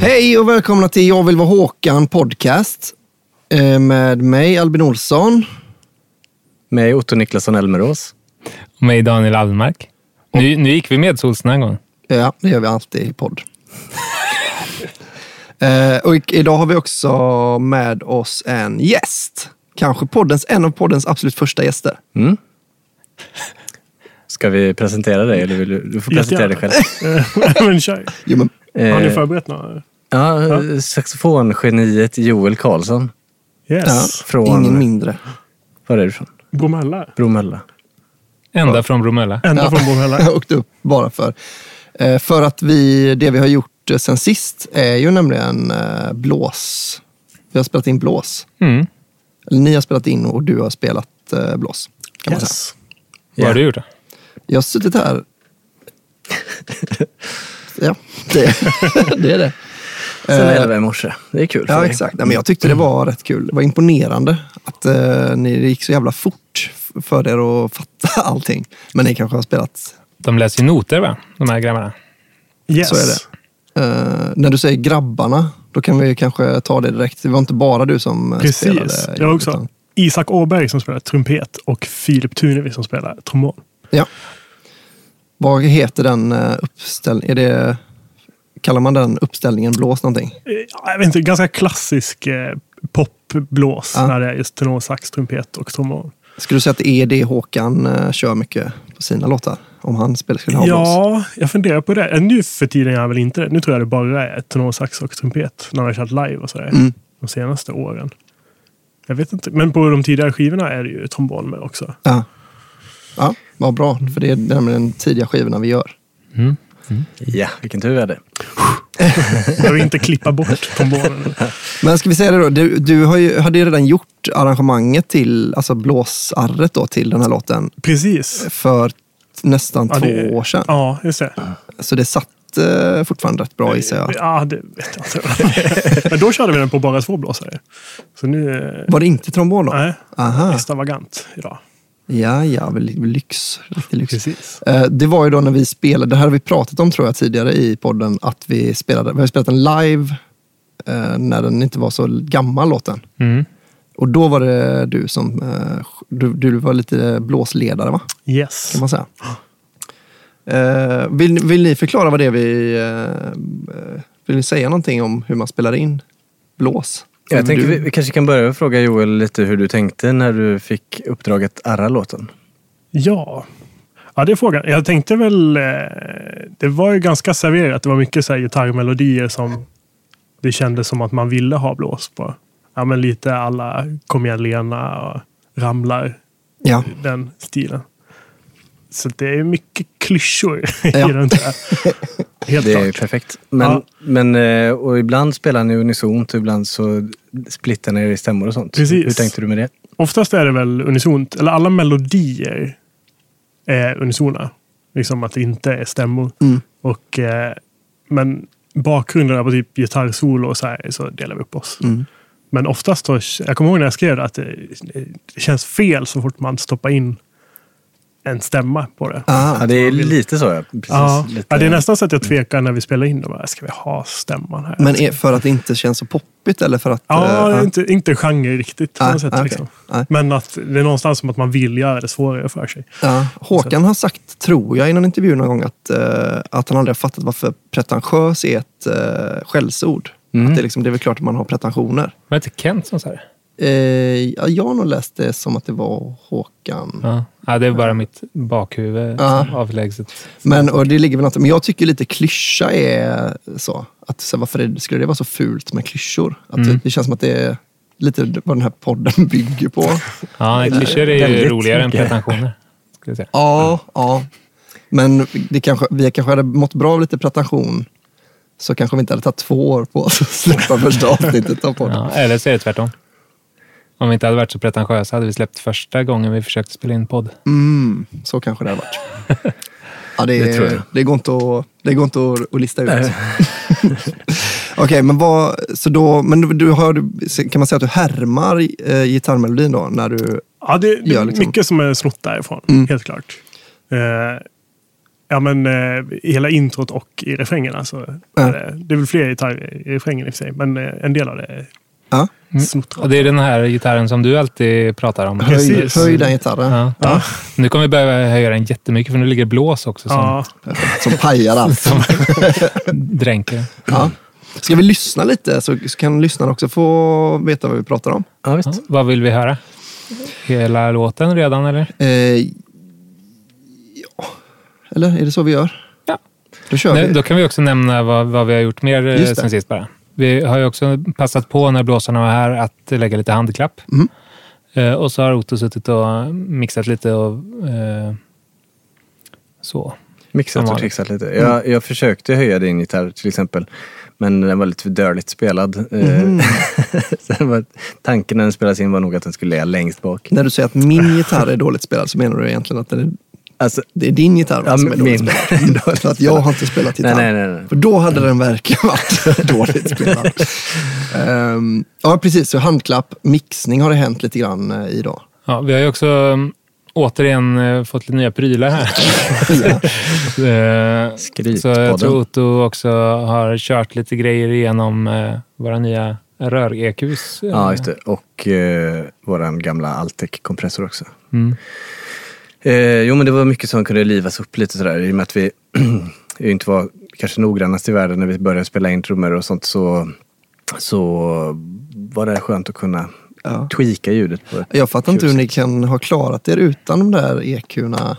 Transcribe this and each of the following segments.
Hej och välkomna till Jag vill vara Håkan podcast. Eh, Med mig Albin Olsson. Mig Otto Niklasson Elmerås. Och mig Daniel Almark. Nu, nu gick vi medsols den här gången. Ja, det gör vi alltid i podd. Eh, och idag har vi också med oss en gäst. Kanske poddens, en av poddens absolut första gäster. Ska vi presentera dig eller vill du, du får presentera dig själv? men kör. Jo, men, Har ni Eh, förberett några? ja, saxofongeniet Joel Karlsson. Yes. ja, Från, ingen mindre. var är du från? Bromölla. Bromölla. Ända från Bromölla. Ända Ja. från Bromölla. Jag åkte upp bara för. Eh, för att vi, det vi har gjort sen sist är ju nämligen eh, blås. Vi har spelat in blås. Mm. Eller ni har spelat in och du har spelat eh, blås. Kan man säga. Yes. Vad har du gjort då? Jag har suttit här. ja, det, det är det. Sen Eh, elva i morse. Det är kul Ja, exakt. Nej, men jag tyckte det var rätt kul. Det var imponerande att eh, ni gick så jävla fort för er att fatta allting. Men ni kanske har spelat... De läser ju noter va? De här grabbarna. Yes. Så är det. Eh, när du säger grabbarna, då kan vi kanske ta det direkt. Det var inte bara du som eh, spelade. Precis. Jag har också utan- Isak Åberg som spelar trumpet och Filip Tunevi som spelar trombon. Ja. Vad heter den uh, uppställningen? Är det... Kallar man den uppställningen blås någonting? Eh, Jag vet inte, ganska klassisk eh, popblås Ja. när det är just tenor, sax, trumpet och trombon. Skulle du säga att det är det Håkan eh, kör mycket på sina låtar? Om han spelar, skulle ha blås? Ja, jag funderar på det. Eh, Nu för tiden är jag väl inte det. Nu tror jag det bara är tenor, sax och trumpet när han har kört live och sådär. Mm. De senaste åren. Jag vet inte. Men på de tidigare skivorna är det ju trombon med också. Ja. Ja, vad bra. För det är nämligen de tidiga skivorna vi gör. Ja, vilken tur vi hade. Jag vill inte klippa bort trombonen. Men ska vi säga det då, du, du har ju, hade ju redan gjort arrangemanget till, alltså blåsarret då till den här låten Precis. för nästan Ja, två det- år sedan. Ja, just det. Så det satt eh, fortfarande rätt bra gissar jag. Ja, det vet jag inte. Men då körde vi den på bara två blåsare. Så nu... eh, Var det inte trombon då? Nej, Aha. extravagant idag. Ja, ja, lyx. Riktig lyx. Precis. Eh, Det var ju då när vi spelade, det här har vi pratat om tror jag tidigare i podden, att vi spelade, vi har spelat en live när den inte var så gammal låten. Mm. Och då var det du som, eh, du, du var lite blåsledare va? Yes. Kan man säga. Eh, vill, vill ni förklara vad det är vi, eh, vill ni säga någonting om hur man spelar in blås? Jag tänker vi, vi kanske kan börja med att fråga Joel lite hur du tänkte när du fick uppdraget arra låten. Ja. Ja, det är frågan. Jag tänkte väl... Det var ju ganska serverat. Det var mycket så här gitarrmelodier som det kändes som att man ville ha blås på. Ja, men lite alla Kom igen Lena och Ramlar. Ja, Den stilen. Så det är mycket klyschor Ja. i den där. Helt Det är klart. perfekt. Men, Ja. men, eh, och ibland spelar ni unisont och ibland så splittar ni er i stämmor och sånt. Precis. Hur tänkte du med det? Oftast är det väl unisont, eller alla melodier är unisona. Liksom att det inte är stämmor. Mm. Och, eh, men bakgrunderna på typ gitarrsolo och så här så delar vi upp oss. Mm. Men oftast, då, jag kommer ihåg när jag skrev det, att det, det känns fel så fort man stoppar in en stämma på det. Ah, det är lite så. Ja. Precis, Ja, lite. ja, det är nästan så att jag tvekar när vi spelar in. Bara, ska vi ha stämman här? men är, för att det inte känns så poppigt eller för att... Ja, eh, inte, inte genre riktigt något sätt. okej. Liksom. Nej. Men att det är någonstans som att man vill göra det svårare för sig. Ja, Håkan har sagt, tror jag, i någon intervju någon gång att, eh, att han aldrig har fattat varför pretentiös är ett uh, skällsord. Att det, är liksom, det är väl klart att man har pretensioner. Var det inte Kent som sa det? Eh, ja, jag har nog läst det som att det var Håkan. Ja, ja det är bara mitt bakhuvud Ja. avlägset. Men, och det ligger väl något, men jag tycker lite klyscha är så. Att, så här, varför det, skulle det vara så fult med klyschor? Att Mm. det, känns som att det är lite vad den här podden bygger på. Ja, klyschor är ju Väldigt roligare än mycket. pretensioner. Ska jag säga. Ja, ja. Men det kanske, vi kanske hade mått bra av lite pretension. Så kanske vi inte hade tagit två år på oss att släppa första avsnittet av podden. Ja, eller så är det tvärtom. Om vi inte hade varit så pretentiösa hade vi släppt första gången vi försökte spela in podd. Mm, så kanske det hade varit. Ja, det, Det tror det, jag. det går inte att, det går inte att, att lista ut. Okej, men vad, så då, men du, du har, kan man säga att du härmar eh, gitarrmelodin då? När du, Ja, det, det gör är liksom- mycket som är snott därifrån. Mm. Helt klart. Eh, ja, men eh, i hela introt och i refrängen. Alltså, Ja. det, det är väl fler gitarrer i refrängen i och för sig, men eh, en del av det är ja, snott. Och det är den här gitarren som du alltid pratar om. höj, Precis. höj den gitarren. Ja. Ja. Nu kommer vi behöva höja den jättemycket för nu ligger blås också som Ja, Som pajar allt. dränker. Ja. Ska vi lyssna lite så, kan lyssnarna också få veta vad vi pratar om? Ja, visst. Ja, vad vill vi höra? Hela låten redan eller? Eh. Eller är det så vi gör? Ja. Då kör Nej, vi. då kan vi också nämna vad, vad vi har gjort mer eh, sen sist bara. Vi har ju också passat på när blåsarna var här att lägga lite handklapp. Mm. Eh, och så har Otto suttit och mixat lite och eh, så. Mixat och trixat lite. Jag, jag försökte höja din gitarr till exempel. Men den var lite för dörligt spelad. Det var, tanken när den spelades in var nog att den skulle ligga längst bak. När du säger att min gitarr är dåligt spelad så menar du egentligen att den är, Alltså, det är din gitarr Ja, som är dåligt min. spelad? Så att jag har inte spelat gitarr. nej, nej, nej. nej. För då hade den verkligen varit dåligt spelad. Ehm, ja, precis. Så handklapp, mixning har det hänt lite grann eh, i då. Ja, vi har ju också um, återigen eh, fått lite nya prylar här. Skrytpodden. så jag tror Otto också har kört lite grejer igenom våra nya rör-EQs. Ja, just det. Och eh, våran gamla Altec-kompressor också. Mm. Eh, jo, men det var mycket som kunde livas upp lite sådär. I och med att vi inte var kanske noggrannast i världen när vi började spela in trummor och sånt så, så var det skönt att kunna Ja. tweaka ljudet på Jag fattar inte hur ni kan ha klarat er utan de där EQ'na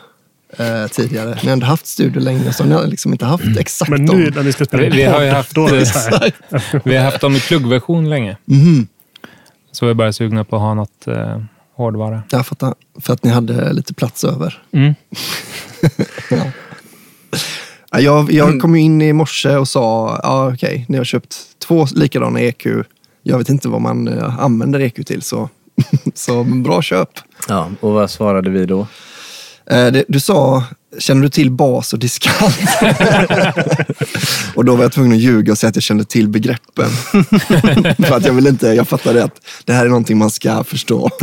eh, tidigare. Ni har ändå haft studio länge så ni har liksom inte haft exakt men dem. nu när vi ska spela Vi, vi, har ju haft, då här. vi har haft dem i pluggversion länge. Mhm. Så vi är bara sugna på att ha något eh, hårdvara. Jag fattar. För att ni hade lite plats över. Mm. Ja, Jag, jag kom ju in i morse och sa, ja okej, ni har köpt två likadana EQ. Jag vet inte vad man eh, använder EQ till, så, så bra köp. Ja, och vad svarade vi då? Eh, det, du sa, känner du till bas och diskant? och då var jag tvungen att ljuga och säga att jag kände till begreppen. För att jag vill inte, jag fattade att det här är någonting man ska förstå.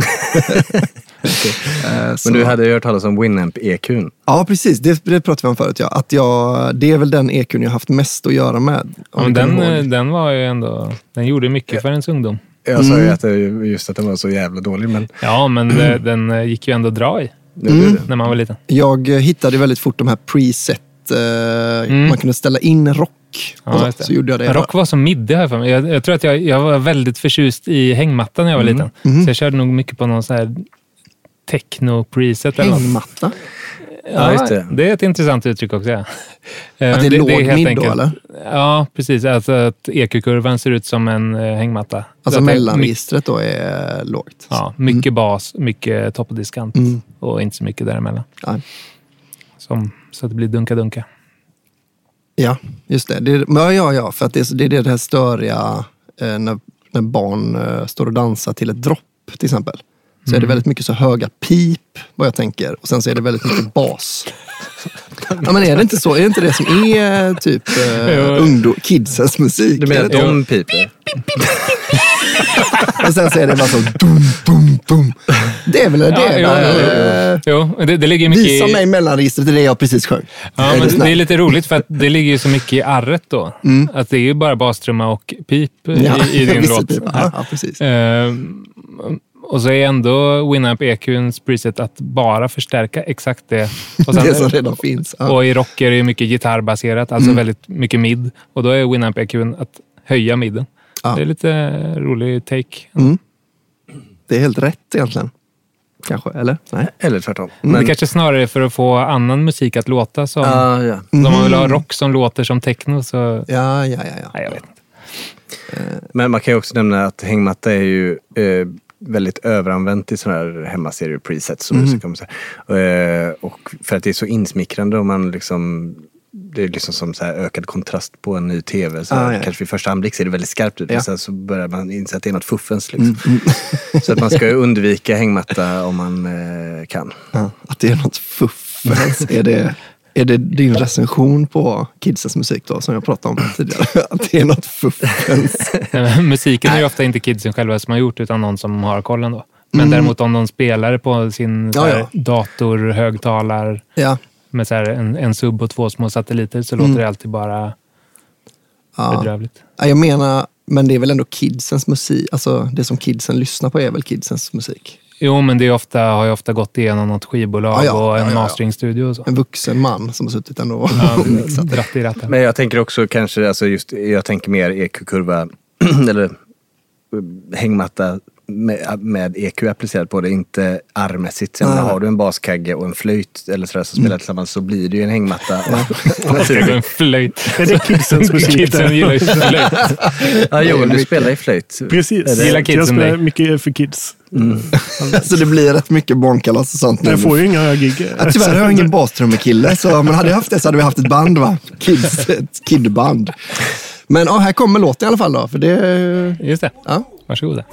Eh, så- Men du hade ju hört talas om Winamp EQn. Ja, precis. Det, det pratade vi om förut. Ja. Att jag, det är väl den EQn jag haft mest att göra med. Ja, men den, eh, den var ju ändå... Den gjorde mycket för ens ungdom. Jag sa Mm. ju att det, just att den var så jävla dålig, men Ja, men det, den eh, gick ju ändå att dra i det. när man var liten. Jag eh, hittade väldigt fort de här preset. Eh, Man kunde ställa in rock. Ja, och så, så gjorde jag det. Rock var så middig har jag för mig. Jag, jag tror att jag, jag var väldigt förtjust i hängmattan när jag var liten. Mhm. Så jag körde nog mycket på någon sån här techno-preset eller något. Hängmatta. Ja, just det. det är ett intressant uttryck också. Ja. Eh, Att det är låg mid då, eller? Ja, precis. Alltså att EQ-kurvan ser ut som en eh, hängmatta. Så Alltså att det är mellanregistret då är lågt. Ja, mycket bas, mycket topp och diskant Mm. och inte så mycket däremellan. Ja. Som, så att det blir dunka-dunka. Ja, just det. det är, ja, ja, ja, för att det, är- det är det här störiga eh, när, när barn står och dansar till ett dropp till exempel. Så är det väldigt mycket så höga pip, vad jag tänker. Och sen så är det väldigt mycket bas. ja, men är det inte så? Är det inte det som är typ eh, ungdom, kidsens musik? Du menar Är att det de piper? Och sen så är det bara så dum, dum, dum. Det är väl det? Ja, jo, där, jo, eh, Jo, det, det ligger mycket Visa i... mig mellanregistret, det är det jag precis sjöng. Ja, Är snäll? det är lite roligt för att det ligger ju så mycket i arret då. Att det är ju bara bastrumma och pip Mm. Ja, i, i din låt. Ja, precis. Ehm, och så är ändå Winamp EQns preset att bara förstärka exakt det. Och, sen, det som redan finns. Ja. och i rock är det ju mycket gitarrbaserat, alltså väldigt mycket mid. Och då är Winamp EQn att höja midden. Ja. Det är lite rolig take. Det är helt rätt egentligen. Kanske, eller? Nej. Eller tvärtom. Men det kanske snarare är för att få annan musik att låta som... Ja, ja. Om man vill ha rock som låter som techno så... Ja, ja, ja. ja. Nej, jag vet inte. Men man kan ju också nämna att hängmatta är ju eh, väldigt överanvänt i sådana här hemmaserie-presets. Som Mhm. mm. säga. Eh, och för att det är så insmickrande och man liksom det är liksom som så ökad kontrast på en ny tv. Så Ah, ja. Kanske vid första anblick ser det väldigt skarpt ut Ja. men sen så börjar man inse att det är något fuffens. Liksom. så att man ska undvika hängmatta om man eh, kan. Ja, att det är något fuffens. är, det, är det din recension på kidsens musik då, som jag pratade om tidigare? Att det är något fuffens. Musiken är ju ofta inte kidsen själva som har gjort, utan någon som har kollen då. Men däremot om de spelar på sin Mm. Ja, ja. dator, högtalar Ja, med så en, en sub och två små satelliter så låter det alltid bara Mm. ja. bedrövligt. ja. Jag menar, men det är väl ändå kidsens musik. Alltså det som kidsen lyssnar på är väl kidsens musik. Jo, men det är ofta, har ju ofta gått igenom något skivbolag Ja, ja, och en ja, masteringstudio och så. En vuxen man som har suttit ändå och mixat. dratt i ratten. Men jag tänker också kanske, alltså just, jag tänker mer EQ-kurva, eller hängmatta med, med EQ applicerat på det, inte armmässigt. Jag menar, Nej. har du en baskagge och en flöjt eller sådär som spelar tillsammans så blir det ju en hängmatta. Det är en flöjt. Är det kidsens musik? Kidsen gillar ju flöjt. ja, Joel, du spelar i flöjt. Precis. Gillar jag kidsen spelar dig? mycket för kids. Så det blir rätt mycket barnkalas och sånt nu. Jag får ju inga gig. Ja, tyvärr har jag ingen bastrummekille, så men hade jag haft det så hade vi haft ett band va? Kids, ett kidband. Men ja, här kommer låten i alla fall då, för det... Just det. Ja. Varsågoda.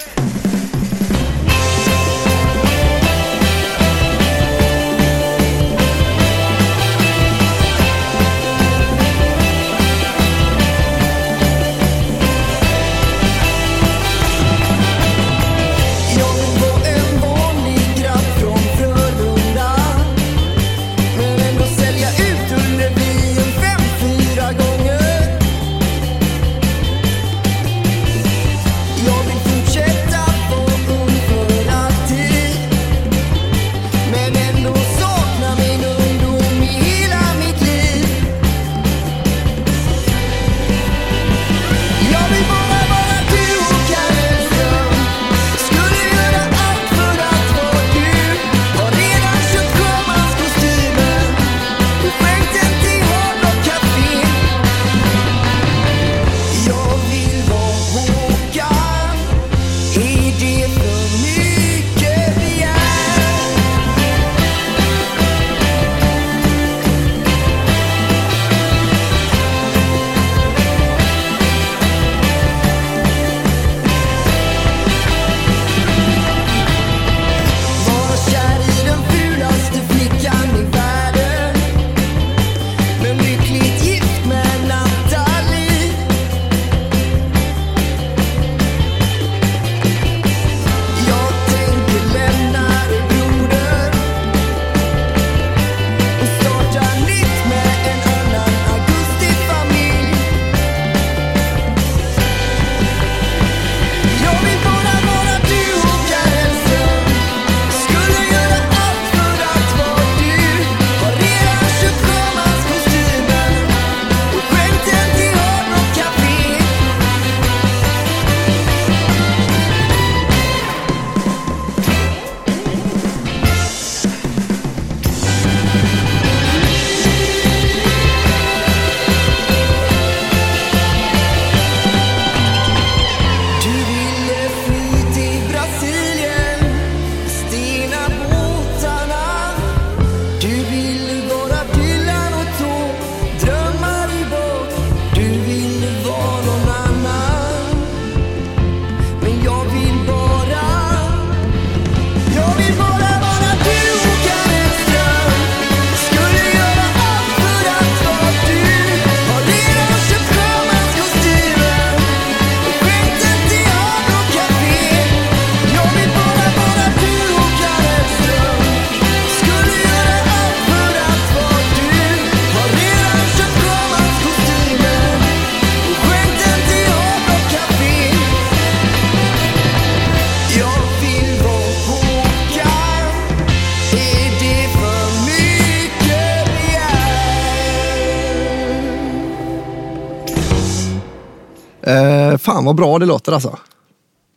Vad bra det låter alltså.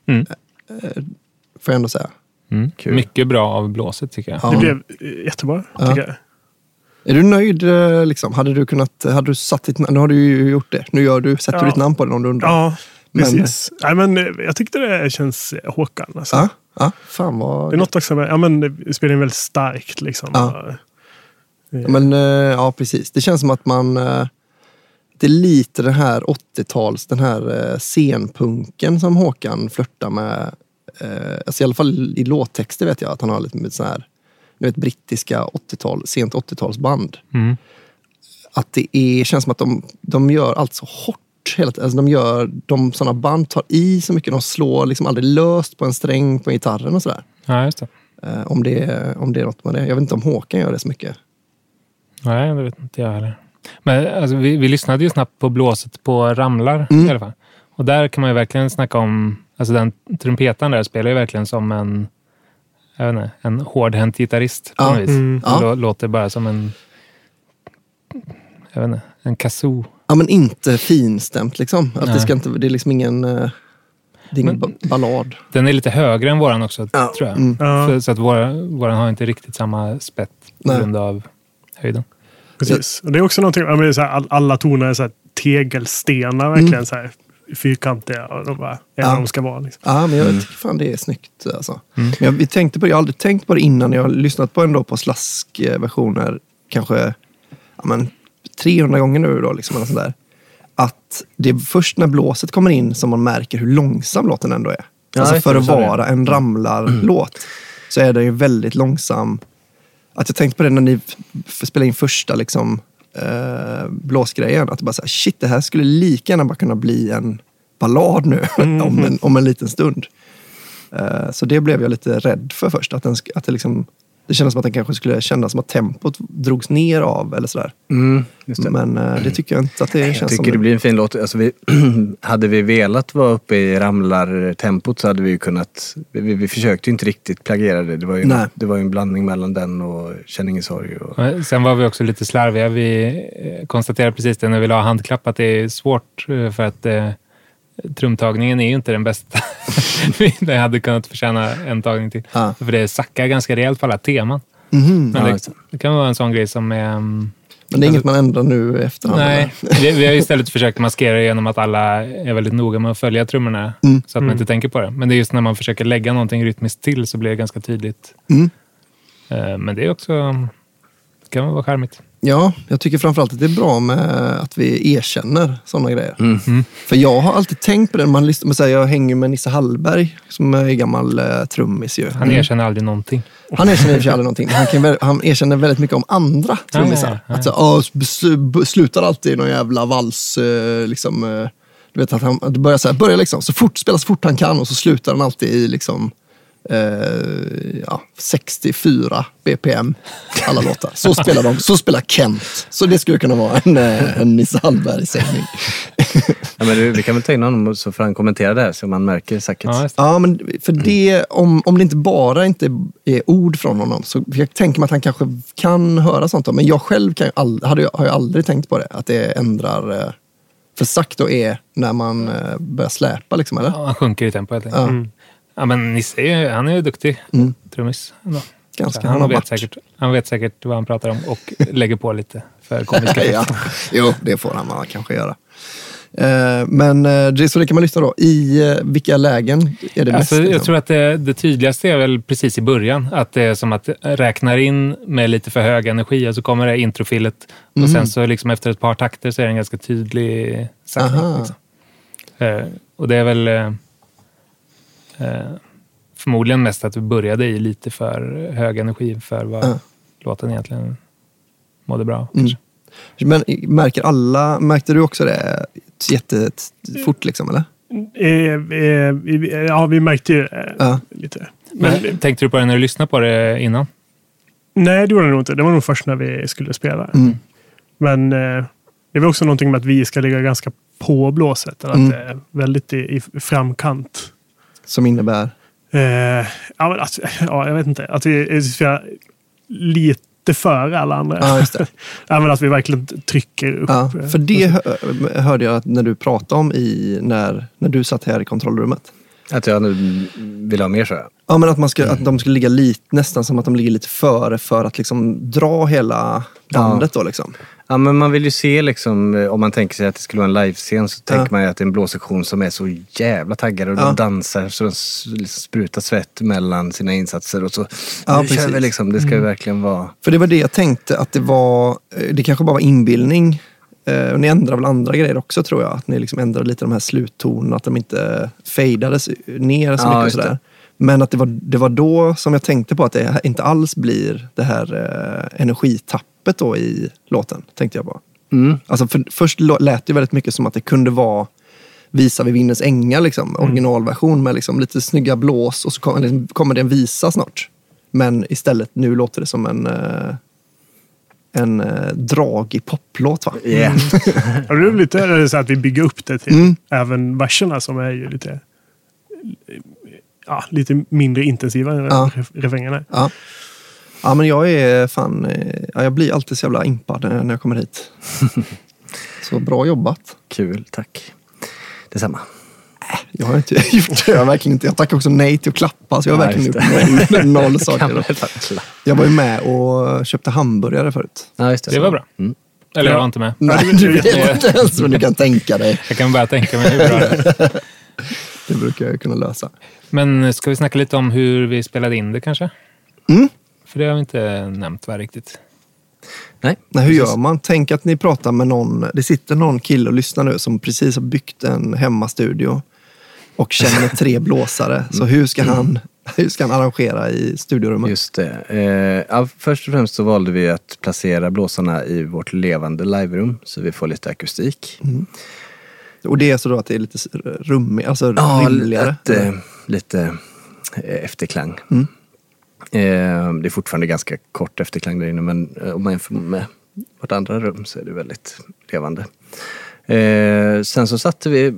Mm. Eh, Får jag ändå säga. Mm. Mycket bra av blåset tycker jag. Ja. Det blev eh, jättebra, Ja. tycker jag. Är du nöjd? eh, Liksom? Hade du kunnat, hade du satt ditt namn? Nu har du ju gjort det. Nu gör du, sätter Ja. du ditt namn på den om du undrar. Ja, Men- precis. Nej, men, jag tyckte det känns Håkan. Alltså. Ja, ja, fan vad... Det är något också med, ja men det spelar in väldigt starkt liksom. Ja. Ja, Men, ja, precis. Det känns som att man... Det är lite den här 80-tals, den här scenpunken som Håkan flörtar med. Eh, Alltså I alla fall i låttexter vet jag att han har lite med så här, ni vet, brittiska 80-tal, sent 80-talsband. Mm. Att det är, känns som att de, de gör allt så hårt hela tiden. Alltså de gör, de sådana band tar i så mycket, de slår liksom aldrig löst på en sträng på gitarren och sådär. Ja, just det. Eh, Om det, om det är något med det. Jag vet inte om Håkan gör det så mycket. Nej, det vet inte jag heller. Men alltså, vi, vi lyssnade ju snabbt på blåset på Ramlar Mm. i alla fall. Och där kan man ju verkligen snacka om, alltså den trumpetaren där spelar ju verkligen som en, jag vet inte, en hårdhänt gitarrist på Ja. något vis. Mm. Ja. lå- låter bara som en, jag vet inte, en kazoo. Ja men inte finstämt liksom. Att det, ska inte, det är liksom ingen, eh, det är ingen Men- ballad. Den är lite högre än våran också, Ja. tror jag. Mm. Ja. För, så att våra, våran har inte riktigt samma spett på Nej. grund av höjden. Precis. Och det är också någonting, ja, men så här, all, alla toner är så här, tegelstenar, verkligen så här, fyrkantiga. Och de bara, är Ja. de ska vara. Liksom. Ja men jag Mm. tycker fan det är snyggt alltså. Men jag, vi tänkte på det, jag har aldrig tänkt på det innan. Jag har lyssnat på ändå på slaskversioner kanske ja, men 300 gånger nu då. Liksom, eller sånt där. Att det är först när blåset kommer in som man märker hur långsam låten ändå är. Ja, alltså för att vara en ramlarlåt så är den ju väldigt långsam. Att jag tänkte på det när ni spelade in första liksom, eh, blåsgrejen. Att bara så här, shit det här skulle lika gärna bara kunna bli en ballad nu om, en, om en liten stund. Eh, så det blev jag lite rädd för först. Att, den, att det, liksom, det kändes som att den kanske skulle kännas som att tempot drogs ner av eller sådär. Mm, just det. Men eh, det tycker jag inte att det Jag känns tycker som. det blir en fin låt. Alltså vi, hade vi velat vara uppe i ramlartempot så hade vi ju kunnat... Vi, vi, vi försökte ju inte riktigt plagiera det. Det var ju, Nej. det var ju en blandning mellan den och Känn ingen sorg. Och, Sen var vi också lite slarviga. Vi eh, konstaterade precis det när vi la handklapp att det är svårt eh, för att eh, trumtagningen är ju inte den bästa. det hade kunnat förtjäna en tagning till. Ja. För det sackar ganska rejält på alla teman. Mhm. Men Ja, det, det. kan vara en sån grej som är... mm, Men det är inget man ändrar nu efterhand? Nej, vi, vi har istället försökt maskera det genom att alla är väldigt noga med att följa trummorna Mm. så att man inte tänker på det. Men det är just när man försöker lägga någonting rytmiskt till så blir det ganska tydligt. Mm. Eh, Men det är också... Det kan vara charmigt. Ja, jag tycker framförallt att det är bra med att vi erkänner sådana grejer. Mm. För jag har alltid tänkt på det. Man man säger, jag hänger med Nisse Hallberg som är gammal eh, trummis ju. Han erkänner aldrig någonting. Han erkänner i och för sig aldrig någonting. Han, kan, han erkänner väldigt mycket om andra trummisar. Ja, ja, ja. Att så, "Åh, s- b- slutar alltid i någon jävla vals. eh, Liksom, eh, du vet att han börjar, så här, börjar liksom, så fort, spela så fort han kan och så slutar han alltid i liksom, eh, ja, 64 BPM. Alla låtar. Så spelar de. Så spelar Kent. Så det skulle kunna vara en, eh, en Nisse Hallberg-sägning. ja, men vi kan väl ta in honom så får han kommentera det här så man märker säkert. Ja. Ja, men för det, om, om det inte bara inte är ord från honom så jag tänker mig att han kanske kan höra sånt. Då. Men jag själv kan, ald- hade, ju- har ju aldrig tänkt på det. Att det ändrar eh, för sakta är när man börjar släpa. Liksom, eller? Ja, han sjunker i tempo helt enkelt. Ja. Mm. Ja, men Nisse är, ju- han är ju duktig Mm. trummis. ändå. Ganska. Han Han, vet säkert, han vet säkert vad han pratar om och lägger på lite för komiska ja. Jo, det får han man kanske göra. Eh, men eh, det, så det kan man lyssna då. I eh, vilka lägen är det mest? Alltså, jag liksom? tror att det, det tydligaste är väl precis i början. Att det är som att räknar in med lite för hög energi och så kommer det introfilet. Mm. Och sen så liksom efter ett par takter så är det en ganska tydlig. Aha. Liksom. Och det är väl förmodligen mest att vi började i lite för hög energi för vad Ja. låten egentligen mådde bra. Mm. Men märker alla, märkte du också det jättefort liksom eller? Eh, eh, ja, vi märkte ju eh, Ja. lite. Men, Men, tänkte du på det när du lyssnade på det innan? nej, det var det nog inte. Det var nog först när vi skulle spela. Mm. Men eh, det var också någonting med att vi ska ligga ganska på blåset. Eller att Mm. det är väldigt i, i framkant. Som innebär? Eh, ja, men alltså, ja, jag vet inte. Att vi är lite före alla andra. Ja, just det. ja, men att vi verkligen trycker upp. Ja, eh, för det hö- hörde jag att när du pratade om i, när, när du satt här i kontrollrummet. Att jag nu vill ha mer så. här. Ja, men att, man ska, att de skulle ligga lite, nästan som att de ligger lite före för att liksom dra hela bandet. Då, liksom. Ja, men man vill ju se liksom, eh, om man tänker sig att det skulle vara en livescen så tänker man ju att det är en blåsektion som är så jävla taggade och de dansar så de liksom sprutar svett mellan sina insatser och så. Ja, nu kör vi liksom, det ska ju verkligen vara... För det var det jag tänkte, att det var, eh, det kanske bara var inbildning. Eh, och ni ändrade väl andra grejer också tror jag. Att ni liksom ändrade lite de här sluttonerna, att de inte fejdades ner så Ja, mycket. Och sådär. Men att det var, det var då som jag tänkte på att det inte alls blir det här eh, energitappet då i låten. Tänkte jag på. Mm. Alltså för, först lät det väldigt mycket som att det kunde vara Visa vid vindens ängar, liksom, originalversion med liksom lite snygga blås och så kom, liksom, kommer det en visa snart. Men istället nu låter det som en, eh, en eh, dragig poplåt. Va? Yeah. Det är lite är det så att vi bygger upp det till Mm. även verserna som är ju lite, ja, lite mindre intensiva än Ja. ref- refrängerna. Ja. Ja, men jag är fan... eh, Ja, jag blir alltid så jävla impad när jag kommer hit. Så bra jobbat. Kul, tack. Detsamma. Jag har inte gjort det. Jag verkligen inte. Jag tackar också nej till att klappa. Så jag har verkligen gjort noll, noll saker. Jag var ju med och köpte hamburgare förut. Ja, just det. Det var bra. Mm. Eller Ja. jag var inte med. Nej, du vet inte ens vad du kan tänka dig. Jag kan bara tänka mig hur bra det är. Det brukar jag kunna lösa. Men ska vi snacka lite om hur vi spelade in det kanske? Mm. För det har vi inte nämnt va, riktigt. Nej, Nej, hur precis. gör man? Tänk att ni pratar med någon. Det sitter någon kille och lyssnar nu som precis har byggt en hemmastudio och känner tre blåsare. Så hur ska han, hur ska han arrangera i studiorummet? Just det. Eh, först och främst så valde vi att placera blåsarna i vårt levande liverum så vi får lite akustik. Och det är så då att det är lite rummigt, alltså Ja, rimligare? ett, eh, lite eh, efterklang. Mm. Eh, det är fortfarande ganska kort efterklang där inne men eh, om man jämför med vårt andra rum så är det väldigt levande. Eh, sen så satte vi,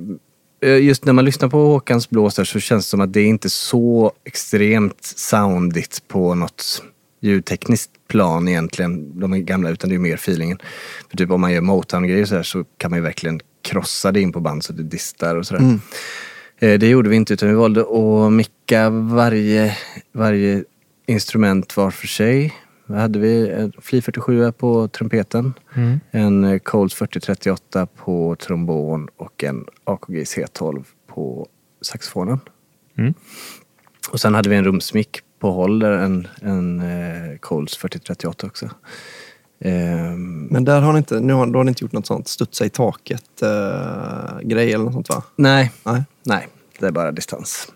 just när man lyssnar på Håkans blåsar så känns det som att det är inte så extremt soundigt på något ljudtekniskt plan egentligen, de är gamla, utan det är mer feelingen. För typ om man gör Motown-grejer så, här, så kan man ju verkligen krossa det in på band så det distar och sådär. Eh, Det gjorde vi inte utan vi valde att micka varje, varje instrument var för sig. Vad hade vi? En Fli 47 på trumpeten, en eh, Coles 4038 på trombon och en AKG C12 på saxofonen. Mm. Och sen hade vi en rumsmick på håll där, en, en eh, Coles 4038 också. Ehm, Men där har ni inte, nu har, då har ni inte gjort något sånt studsa i taket eh, grej eller något sånt va? nej, Nej. nej, det är bara distans.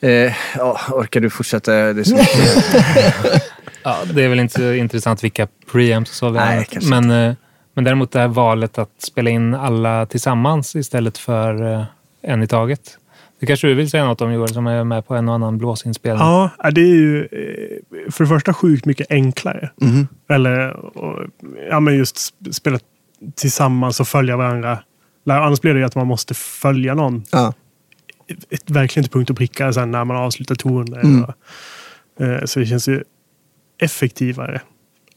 Eh, ja, orkar du fortsätta? Det är så. Ja, det är väl inte så intressant vilka preamps och så vi har Nej, kanske men, eh, men däremot det här valet att spela in alla tillsammans istället för eh, en i taget. Det kanske du vill säga något om Joel som är med på en och annan blåsinspelning. Ja, det är ju eh, för det första sjukt mycket enklare. Mhm. Eller ja, men just sp- spela tillsammans och följa varandra. Annars blir det ju att man måste följa någon. Ja. Ett, verkligen till punkt och pricka sen när man avslutar toner. Mm. Och, eh, så det känns ju effektivare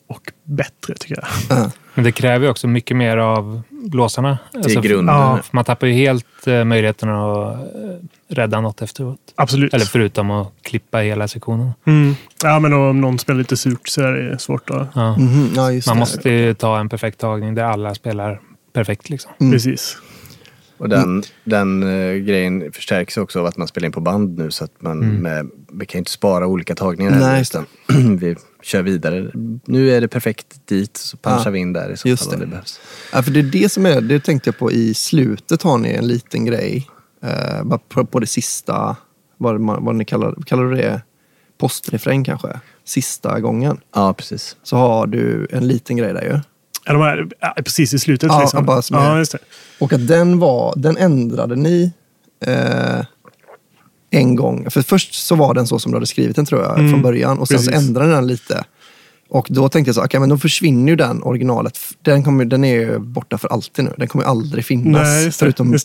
och bättre tycker jag. Ja. Men det kräver ju också mycket mer av blåsarna. Alltså, Till grunden. Ja. för Man tappar ju helt eh, möjligheten att eh, rädda något efteråt. Absolut. Eller förutom att klippa hela sektionen. Mm. Ja, men om någon spelar lite surt så är det svårt att... Ja. Mhm, ja, just Man det. måste ju ta en perfekt tagning där alla spelar perfekt. Liksom. Mm. Precis. Och den, den eh, grejen förstärks också av att man spelar in på band nu så att man med, vi kan ju inte spara olika tagningar Nej, det. utan vi kör vidare. Nu är det perfekt dit så punchar Ja, vi in där i så fall om det. behövs. Ja, för det är det som är, det tänkte jag på i slutet har ni en liten grej. Eh, på, på det sista, vad, vad ni kallar, kallar du det? Postrefräng kanske? Sista gången. Ja, precis. Så har du en liten grej där ju. Ja, de här, ja, precis i slutet. Ja, liksom. är- ja, just det. Och att den var, den ändrade ni eh, en gång. För först så var den så som du hade skrivit den tror jag Mm, från början. Och sen så ändrade den lite. Och då tänkte jag så, okej men då försvinner ju den originalet. Den, kommer, den är ju borta för alltid nu. Den kommer ju aldrig finnas. Nej, det. förutom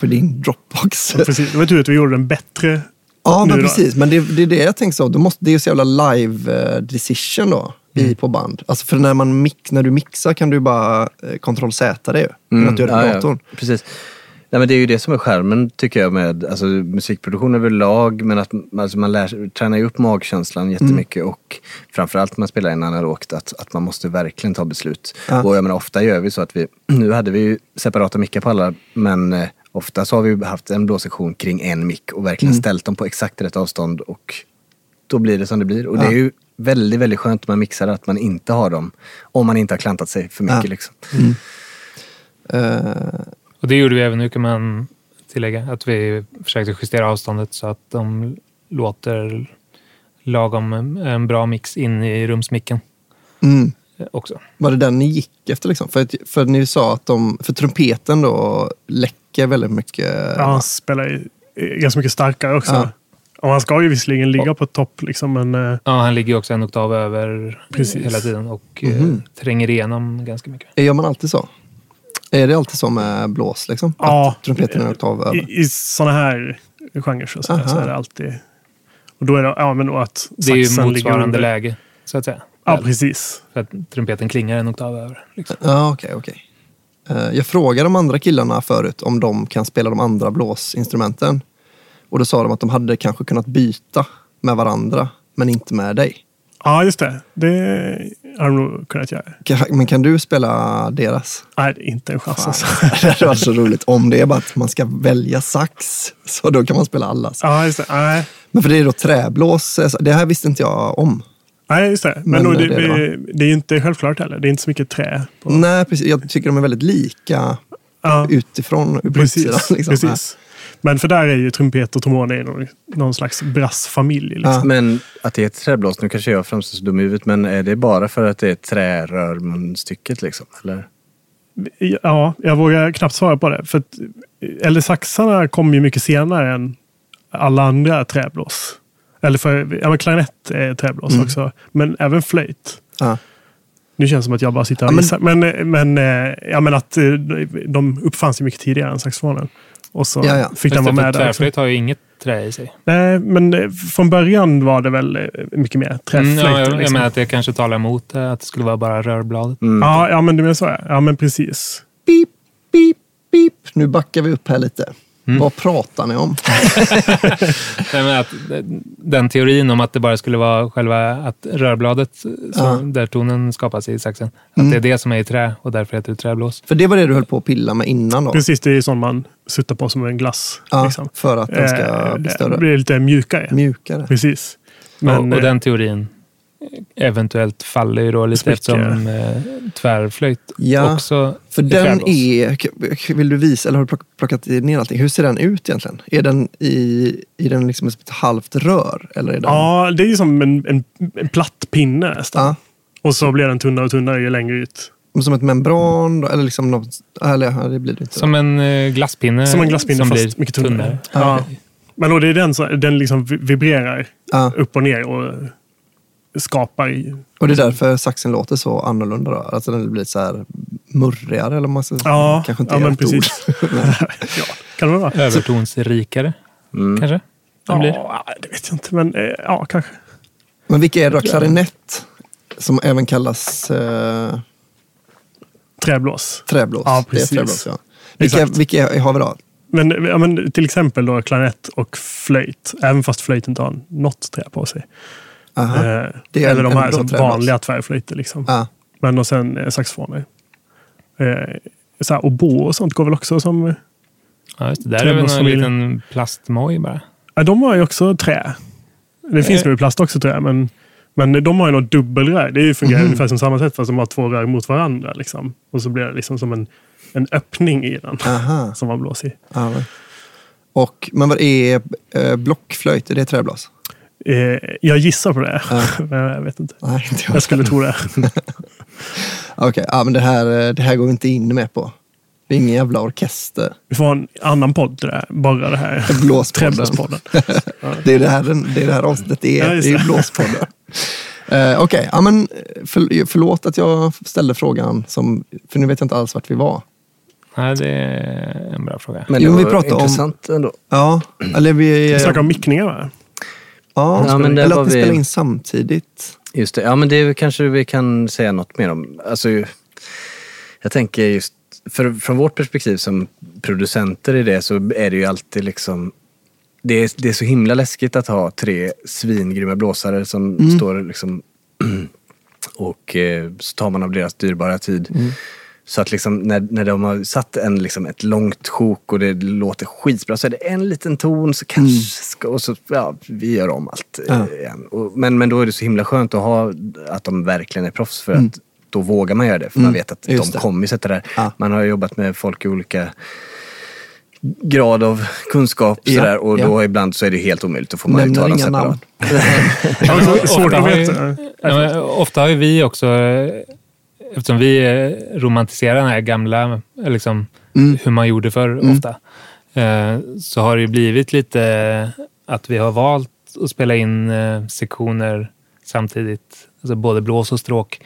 på din Dropbox. Precis. Det var tur att vi gjorde den bättre. Ja, men då. precis. Men det, det är det jag tänkte så. Då måste, det är ju så jävla live eh, decision då. I på band. Alltså för när, man mix, när du mixar kan du bara eh, kontroll Z det ju. Mm. Att du gör det på ja, datorn. Ja, precis. Nej, men det är ju det som är skärmen tycker jag med alltså, musikproduktion överlag. Men att alltså, man lär, tränar upp magkänslan jättemycket och framförallt när man spelar in analogt att, att man måste verkligen ta beslut. Ja. Och jag menar, ofta gör vi så att vi, nu hade vi ju separata mickar på alla men eh, ofta så har vi haft en blåsektion kring en mick och verkligen ställt dem på exakt rätt avstånd och då blir det som det blir. Och det är ju väldigt, väldigt skönt när man mixar att man inte har dem om man inte har klantat sig för mycket. Ja. Liksom. Eh, Och det gjorde vi även nu kan man tillägga. Att vi försökte justera avståndet så att de låter lagom en bra mix in i rumsmicken mm. eh, också. Var det den ni gick efter? Liksom? För, för ni sa att de, för trumpeten då läcker väldigt mycket. Ja, spelar eh, ganska mycket starkare också. Ja. Och han ska ju visserligen ligga på topp, liksom, men eh, Ja, han ligger ju också en oktav över Precis. hela tiden och Mhm. eh, tränger igenom ganska mycket. Gör man alltid så? Är det alltid så med blås? Liksom? Ja. Att trumpeten är en oktav över? i, i sådana här genrer så, så, är det alltid... Och då är det, ja, men då att Det är ju saxen ligger motsvarande under. läge, så att säga. Ja, precis. För att trumpeten klingar en oktav över. Liksom. Ja, okej, okej. Eh, Jag frågade de andra killarna förut om de kan spela de andra blåsinstrumenten. Och då sa de att de hade kanske kunnat byta med varandra, men inte med dig. Ja, just det. Det har de nog kunnat göra. Men kan du spela deras? Nej, inte en chans. Alltså. det hade varit så roligt. Om det är bara att man ska välja sax, så då kan man spela allas. Ja, just det. Nej, Men för det är då träblås, eh, det här visste inte jag om. Nej just det. Men, Men det, det är det, det, det är inte självklart heller. Det är inte så mycket trä. På. Nej, precis. Jag tycker de är väldigt lika Ja, utifrån, precis. utsidan. Liksom. precis. Men för där är ju trumpet och trombon är någon, någon slags brassfamilj. Liksom. Ja. Men att det är ett träblås, nu kanske jag framstår så dum i huvudet, men är det bara för att det är trärörmunstycket liksom? Eller? Ja, jag vågar knappt svara på det. För att, eller saxarna kom ju mycket senare än alla andra träblås. Eller för, ja, men klarinett är träblås Mm. också. Men även flöjt. Ja. Nu känns det som att jag bara sitter och Ja, men-. Men, men, eh, ja, men att eh, de uppfanns ju mycket tidigare än saxofonen. Och så Ja, ja. fick den vara det, med där. också. Tvärflöjt har ju inget trä i sig. Nej, men från början var det väl eh, mycket mer träflöjt. Mm, ja, jag, jag liksom. menar att det kanske talar emot eh, att det skulle vara bara rörbladet. Mm. ja, ja, men du menar så. ja. Ja, men precis. Beep, beep, beep. Nu backar vi upp här lite. Mm. Vad pratar ni om? Att, eh, den teorin om att det bara skulle vara själva att rörbladet, som, Ja. där tonen skapas i saxen, att Mm. det är det som är i trä och därför heter det träblås. För det var det du höll på att pilla med innan då? Precis, det är sånt man suttar på som en glass. Ja, liksom. för att den ska Eh, bli större. blir lite mjukare. Mjukare. Precis. Men, Men, och, och eh, den teorin eventuellt faller ju då lite Spricker. eftersom eh, tvärflöjt Ja, också För är den är... Vill du visa, eller har du plock- plockat ner allting? Hur ser den ut egentligen? Är den i, i den liksom ett halvt rör? Eller är den... Ja, det är ju som en, en, en platt pinne nästan. Ja. Och så blir den tunnare och tunnare ju längre ut. Som ett membran? Då? Eller liksom något... Eller det blir det inte. Som en eh, glasspinne. Som en glasspinne som fast blir mycket tunnare. Ja, Ja. okej. Men då det är den som den liksom vi- vibrerar Ja. upp och ner och skapar. Och det är därför saxen låter så annorlunda då? Alltså den blir så här murrigare eller man ska Ja, Kanske inte ja, men precis. ja, kan det vara? Övertonsrikare, Mm. kanske? Den blir. Ja, det vet jag inte. Men eh, ja, kanske. Men vilka är det då? Klarinett? Som även kallas eh, Träblås. träblås. Ja, det är precis. träblås ja. Vilka, vilka har vi då? Men, ja, men till exempel då klarinett och flöjt. Även fast flöjt inte har något trä på sig. Aha. Eh, Det är eller de här träblås. vanliga tvärflöjter. Liksom. Ja. Men och sen eh, saxofoner. Eh, oboe och sånt går väl också som... Ja, just det. Där är väl en liten plastmoj bara. Ja, de har ju också trä. Det finns Eh. nog i plast också tror jag. Men, men de har ju något dubbelrör. Det fungerar Mhm. ungefär som samma sätt fast de har två rör mot varandra. Liksom. Och så blir det liksom som en, en öppning i den. Aha. Som man blåser i. Ja, men. Och, men vad är eh, blockflöjt? Är det träblås? Eh, jag gissar på det. Ja. men jag vet inte. Nej, inte jag. Jag skulle tro det. Okej, ja, men det här, eh, det här går vi inte in med på. Det är ingen jävla orkester. Vi får ha en annan podd det där. Bara det här. Blåspodden. Det är det här, det är det här avsnittet är. Ja, just det är det. blåspodden. Eh, Okej, ja, men för, förlåt att jag ställde frågan. Som, för nu vet jag inte alls vart vi var. Nej, det är en bra fråga. Men Jo, det vi pratar om- intressant ändå. Ja, eller vi... Vi snackar om mickningar va? Ja, Ja, men eller att ni vi- spelar in samtidigt. Just det, ja men det kanske vi kan säga något mer om. Alltså, jag tänker just, för, från vårt perspektiv som producenter i det så är det ju alltid liksom det är, det är så himla läskigt att ha tre svingrymma blåsare som står liksom och eh, så tar man av deras dyrbara tid. Så att liksom när, när de har satt en, liksom ett långt sjok och det låter skitbra så är det en liten ton så kanske ska, och så, ja, vi gör om allt eh, Ja. igen. Och, men, men då är det så himla skönt att ha att de verkligen är proffs för att då vågar man göra det. För man vet att Just de det. kommer sätta det där. Ja. Man har jobbat med folk i olika grad av kunskap Ja, sådär, och då ja. ibland så är det helt omöjligt. Då får man Nämner inga namn. separat. Alltså, svårt ofta, att har ju, veta. ofta har ju vi också, eh, eftersom vi romantiserar den här gamla, liksom, Mm. hur man gjorde förr ofta, eh, så har det ju blivit lite att vi har valt att spela in eh, sektioner samtidigt, alltså både blås och stråk,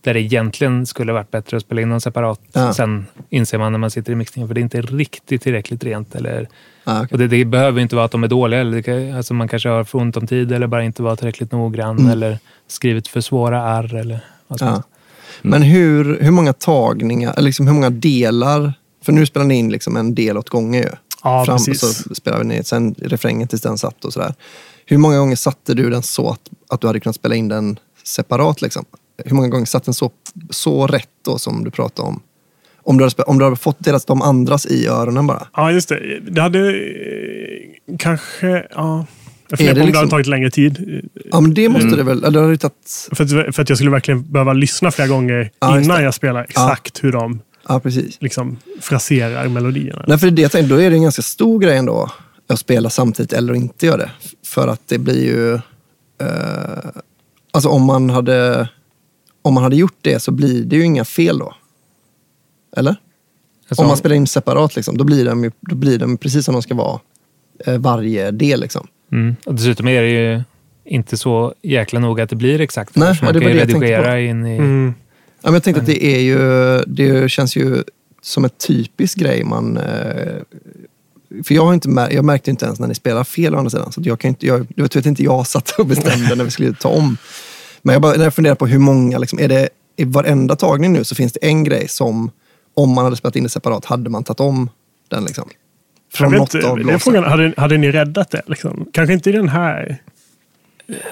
där det egentligen skulle varit bättre att spela in dem separat. Ja. Sen inser man när man sitter i mixningen, för det är inte riktigt tillräckligt rent. Eller, Ah, okej. och det, det behöver inte vara att de är dåliga. Eller kan, alltså man kanske har för ont om tid eller bara inte var tillräckligt noggrann. Mm. Eller skrivit för svåra R. Eller vad som Ja. Helst. Men hur, hur många tagningar, eller liksom hur många delar, för nu spelar ni in liksom en del åt gången ju. Ja, Fram, precis. så spelar vi ner sen refrängen tills den satt och sådär. Hur många gånger satte du den så att, att du hade kunnat spela in den separat? Liksom? Hur många gånger satt den så, så rätt då som du pratade om? Om du hade, om du hade fått deras, de andras i öronen bara? Ja, just det. Det hade eh, kanske... Ja. Jag funderar det på om det liksom- hade tagit längre tid. Ja men det måste Mm. det väl, eller har tagit... För att, för att jag skulle verkligen behöva lyssna flera gånger Ja, innan det. jag spelar exakt hur de Ja precis. liksom fraserar melodierna. Nej, för det är det jag tänkte, då är det en ganska stor grej ändå att spela samtidigt eller inte göra det. För att det blir ju... Eh, alltså om man, hade, om man hade gjort det så blir det ju inga fel då. Eller? Alltså, om man spelar in separat, liksom, då, blir de ju, då blir de precis som de ska vara eh, varje del. Liksom. Mm. och dessutom är det ju inte så jäkla noga att det blir exakt. Nej, man det kan var ju det redigera in i... Mm. Ja, men jag tänkte att det är ju, det känns ju som ett typisk grej man... Eh, för jag, har inte mär, jag märkte inte ens när ni spelar fel å andra sidan. Så att jag kan inte, jag, du vet, vet inte jag satt och bestämde när vi skulle ta om. Men jag, bara, när jag funderar på hur många, liksom, är det i varenda tagning nu så finns det en grej som om man hade spelat in det separat hade man tagit om den. Liksom. Jag Från vet något inte, av det är blåsen. frågan, hade, hade ni räddat det? Liksom? Kanske inte i den här,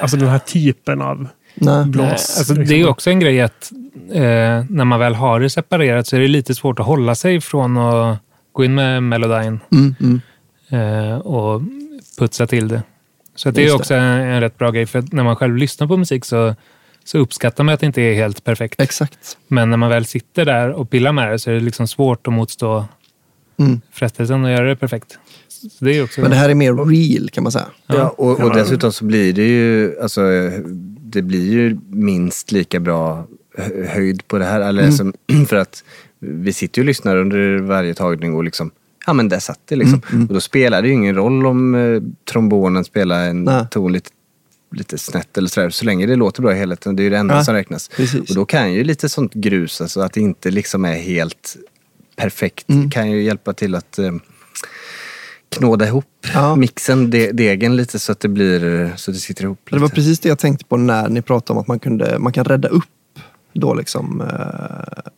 alltså den här typen av Nej. blås. Nej, alltså, liksom. Det är ju också en grej att eh, när man väl har det separerat så är det lite svårt att hålla sig från att gå in med melodin Mm, mm. eh, och putsa till det. Så att det är Just det. också en, en rätt bra grej. För att när man själv lyssnar på musik så, så uppskattar man att det inte är helt perfekt. Exakt. Men när man väl sitter där och pillar med det så är det liksom svårt att motstå Mm. frestelsen att göra det perfekt. Det är också Men det här är mer real kan man säga. Ja, och, och dessutom så blir det ju, alltså, det blir ju minst lika bra hö- höjd på det här. Eller som, för att vi sitter ju och lyssnar under varje tagning och liksom, ja men där satt det liksom. Och då spelar det ju ingen roll om eh, trombonen spelar en Nej. ton lite, lite snett eller sådär. Så länge det låter bra i helheten, det är ju det enda Ja, som räknas. precis. Och då kan ju lite sånt grus, alltså att det inte liksom är helt perfekt, Mm. kan ju hjälpa till att eh, knåda ihop Ja. mixen, de, degen lite så att det blir så att det sitter ihop. Det var lite. precis det jag tänkte på när ni pratade om att man, kunde, man kan rädda upp då liksom. Eh,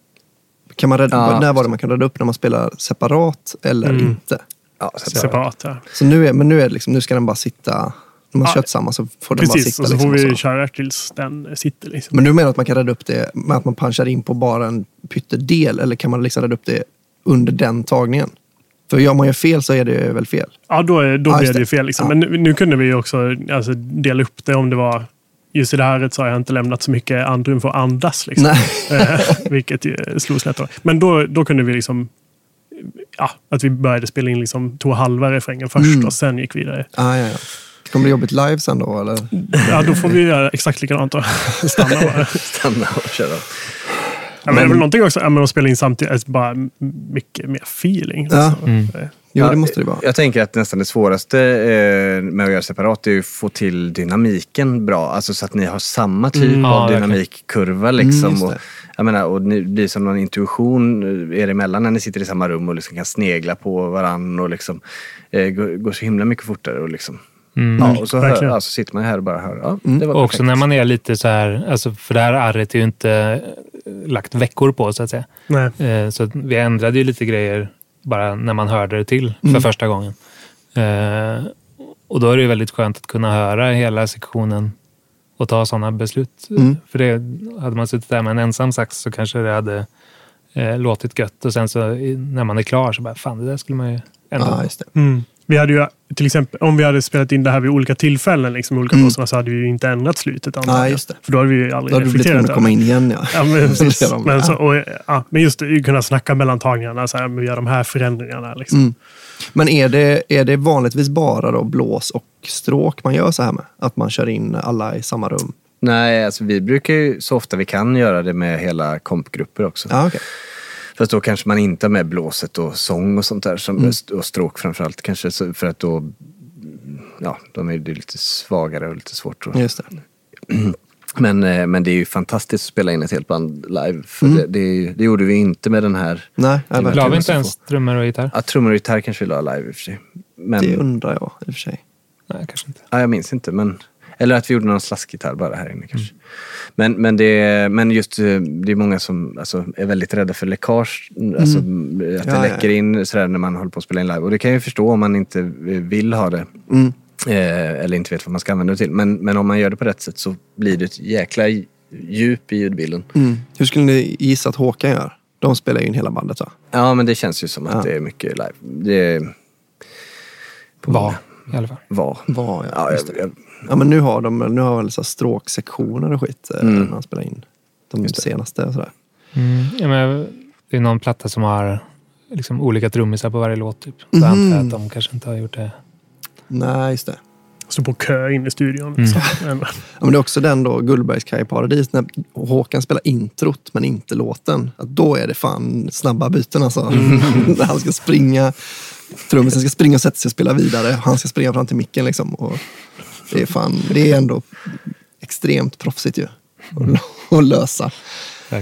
kan man rädda, Ja. När var det man kan rädda upp? När man spelar separat eller Mm. inte? Ja, separat. Ja. Så nu, är, men nu, är det liksom, nu ska den bara sitta, när man Ja, kört samman så får den bara Precis, sitta. och så liksom, får vi och så. köra tills den sitter. Liksom. Men du menar att man kan rädda upp det med att man punchar in på bara en pyttedel eller kan man liksom rädda upp det under den tagningen? För gör man gör fel så är det väl fel? Ja, då, är, då Ja, blir det ju fel. Liksom. Ja. Men nu, nu kunde vi också alltså, dela upp det om det var... Just i det här så har jag inte lämnat så mycket andrum för att andas. Liksom. Eh, vilket slog snett. Men då, då kunde vi liksom... Ja, att vi började spela in liksom, tog halva refrängen först Mm. och sen gick vidare. Ah, ja, ja. Det kommer bli jobbigt live sen då eller? Ja, då får vi göra exakt likadant och stanna bara. stanna och köra. Ja, men det är väl någonting också ja, men att spela in samtidigt, bara mycket mer feeling. Ja. Alltså. Mm. Eh, Jo, Ja, det måste det vara. Jag tänker att nästan det svåraste eh, med att göra separat är att få till dynamiken bra. Alltså så att ni har samma typ Mm. Ja, av verkligen. dynamikkurva. Mm, Liksom. just och, det. jag menar, och ni blir som någon intuition eh, er emellan när ni sitter i samma rum och liksom kan snegla på varann och liksom, eh, går, går så himla mycket fortare. Och liksom, Mm. Ja, och så, hör, verkligen. ja, så sitter man här och bara hör. Ja, Mm. det var Och också när man är lite så här, alltså för det här arret är ju inte eh, lagt veckor på så att säga. Nej. Eh, Så vi ändrade ju lite grejer bara när man hörde det till för Mm. första gången. Eh, Och då är det ju väldigt skönt att kunna höra hela sektionen och ta sådana beslut. Mm. För det, hade man suttit där med en ensam sax så kanske det hade eh, låtit gött. Och sen så när man är klar så bara, fan det där skulle man ju ändra Ja, Vi hade ju till exempel, om vi hade spelat in det här vid olika tillfällen, liksom, olika Mm. så hade vi ju inte ändrat slutet. Nej, just det. För då hade vi ju Då aldrig hade blivit tvungen reflekterat att komma in igen. Ja. Ja, men, precis. Men, så, och, ja, men just det, kunna snacka mellan tagningarna, så här, vi gör de här förändringarna. Liksom. Mm. Men är det, är det vanligtvis bara då blås och stråk man gör så här med? Att man kör in alla i samma rum? Nej, alltså vi brukar ju så ofta vi kan göra det med hela kompgrupper också. Ja, okej. Fast då kanske man inte har med blåset och sång och sånt där. Som, Mm. Och stråk framförallt kanske. För att då, ja, de är ju lite svagare och lite svårt att Just det. Men, eh, men det är ju fantastiskt att spela in ett helt band live. För Mm. det, det, det gjorde vi inte med den här. Nej, La vi inte ens trummor och gitarr? Ja, trummor och gitarr kanske vi la live i och för sig. Men, Det undrar jag i och för sig. Nej, kanske inte. ja, jag minns inte. Men, eller att vi gjorde någon slaskgitarr bara här inne kanske. Men, men, det, men just eh, det är många som alltså, är väldigt rädda för läckage. Alltså, att det Mm. Ja, ja. läcker in sådär när man håller på att spela in live. Och det kan jag ju förstå om man inte vill ha det. Mm. Eh, eller inte vet vad man ska använda det till. Men, men om man gör det på rätt sätt så blir det ett jäkla djup i ljudbilden. Mm. Hur skulle ni gissa att Håkan gör? De spelar ju in hela bandet va? Ja, men det känns ju som att Ja. det är mycket live. Det är... Var, i alla fall. Var. Var, ja. Ja, jag, jag, ja men nu har de nu har väl så stråksektioner och skit eh, Mm. när han spelar in de senaste och sådär. Mm. Ja, men det är någon platta som har liksom olika trummisar på varje låt. Typ. Så Mhm. antar jag att de kanske inte har gjort det. Nej, just det. Stå på kö in i studion. Mm. Liksom. Ja, men det är också den då, Gullbergskaj paradis, när Håkan spelar introt men inte låten. Att då är det fan snabba byten alltså. när han ska springa, trummisen ska springa och sätta sig och spela vidare. Han ska springa fram till micken liksom. Och det är fan, det är ändå extremt proffsigt ju. Att- Att lösa.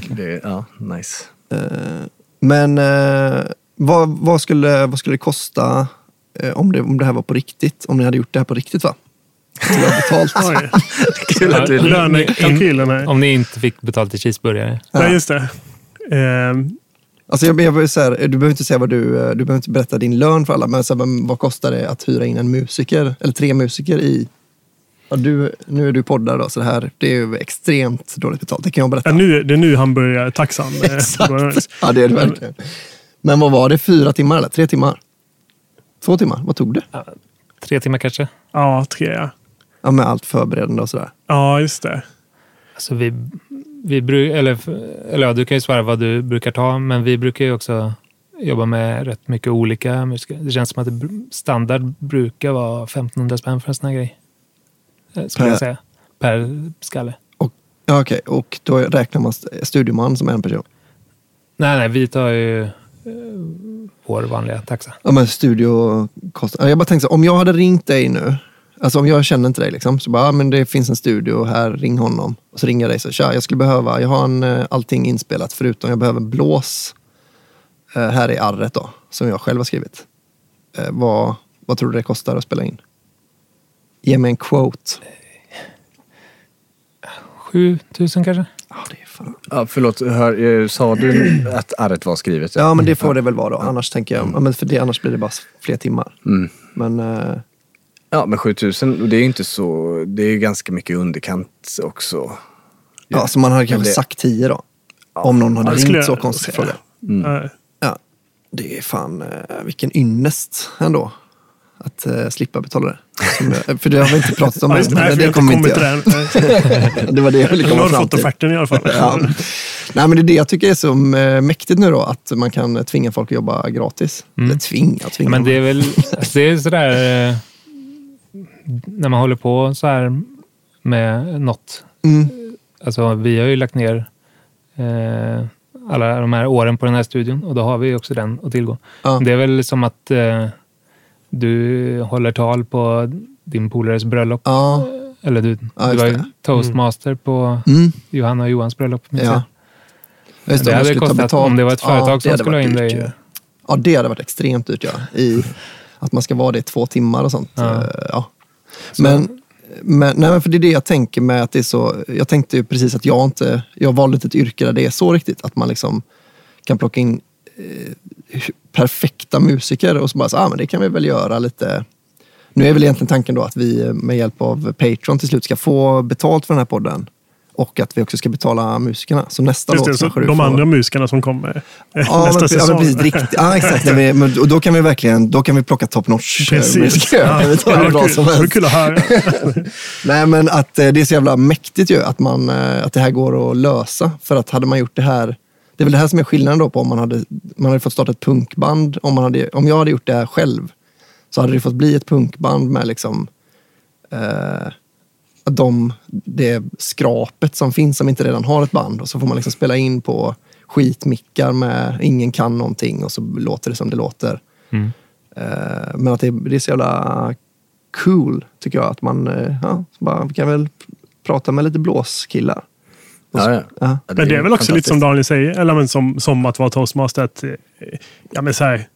Det, ja, nice. Eh, Men eh, vad, vad, skulle, vad skulle det kosta eh, om det, om det här var på riktigt? Om ni hade gjort det här på riktigt va? Betalt. Kul att du... lönekalkylen här. Om ni inte fick betalt i cheeseburgare. Nej, just det. Ehm, Alltså jag, jag vill säga, du behöver inte säga vad du, du behöver inte berätta din lön för alla, men så här, vad kostar det att hyra in en musiker, eller tre musiker i... Ja, du, nu är du poddar då, så det här det är ju extremt dåligt betalt. Det kan jag berätta. ja, nu, det är nu hamburgartaxan eh, Exakt. Ja, det är det verkligen. Men vad var det? Fyra timmar eller tre timmar? Två timmar? Vad tog det? Tre timmar kanske. Ja, tre. ja. Ja, med allt förberedande och sådär. Ja, just det. Alltså vi, vi bru- eller, eller ja, du kan ju svara vad du brukar ta, men vi brukar ju också jobba med rätt mycket olika musiker. Det känns som att standard brukar vara 1500 spänn för en sån här grej. Eh, Skulle Per- jag säga. Per skalle. Okej. Och då räknar man st- studioman som en person? Nej, nej, vi tar ju eh, vår vanliga taxa. Ja, men studiokostnad. Jag bara tänkte så, om jag hade ringt dig nu, alltså om jag känner inte dig liksom, så bara, ja, men det finns en studio här, ring honom. Och så ringer jag dig så, tja, jag skulle behöva, jag har en, eh, allting inspelat förutom jag behöver blås här i arret då, som jag själv har skrivit. Vad, vad tror du det kostar att spela in? Ge mig en quote. 7000 kanske? Ja, det är fan. Ja, förlåt, hör, eh, sa du att arret var skrivet? Ja, men det får det väl vara då. Annars tänker jag, ja, men för det, annars blir det bara fler timmar. Mm. Men eh, Ja, men 7000, och det är ju inte så... Det är ju ganska mycket underkant också. ja, så man hade kanske det- sagt tio då. Om någon hade Ja, ringt så konstigt fråga. Eh, Ja, det är fan eh, vilken ynnest ändå. Att eh, slippa betala det. Som jag, för det har vi inte pratat om Ja, än. nej, jag det har kommer inte till den. Det var det jag ville har komma du fram fått till. offerten i alla fall. Ja. Nej, men det är det jag tycker är så eh, mäktigt nu då. Att man kan tvinga folk att jobba gratis. Mm. Eller tvinga, Ja, tvinga. men det är väl alltså det är sådär eh, när man håller på så här med något. Mm. Alltså, vi har ju lagt ner eh, alla de här åren på den här studion och då har vi också den att tillgå. Ja. Det är väl som att eh, du håller tal på din polares bröllop. Ja. Eller du, Ja, du var ju det. toastmaster på Mm. Johanna och Johans bröllop. jag. Ja. Just Det jag hade kostat, betalt. om det var ett företag det som skulle ha in dig. ju. Ja, det hade varit extremt dyrt ja. I att man ska vara det i två timmar och sånt. Ja. Eh, Ja. Men, men, nej, men för det är det jag tänker med att det är så. Jag tänkte ju precis att jag inte, jag valde inte ett yrke där det är så riktigt. Att man liksom kan plocka in eh, perfekta musiker och så bara, så, ah, men det kan vi väl göra lite. Nu är väl egentligen tanken då att vi med hjälp av Patreon till slut ska få betalt för den här podden. Och att vi också ska betala musikerna. Så nästa Just det, låt så kanske du de får... andra musikerna som kommer Ja, nästa men, precis, ja, säsong. men. Riktigt, ja, exakt. Vi, men, och då kan vi verkligen då kan vi plocka top notch eh, Precis. musiker. Ja, Kan vi ta det bra Det kul att höra. Nej, men att eh, det är så jävla mäktigt ju att, man, eh, att det här går att lösa. För att hade man gjort det här, det är väl det här som är skillnaden då på om man hade, man hade fått starta ett punkband. Om, man hade, om jag hade gjort det här själv så hade det fått bli ett punkband med liksom eh, de, det skrapet som finns som inte redan har ett band. Och så får man liksom spela in på skitmickar med ingen kan någonting och så låter det som det låter. Mm. Eh, men att det, det är så jävla cool tycker jag. Att man eh, ja, så bara, vi kan väl prata med lite blåskillar. Ja, ja. ja. Men det är väl också lite som. Daniel säger, eller men som, som att vara toastmaster. Att, eh, ja, men så här,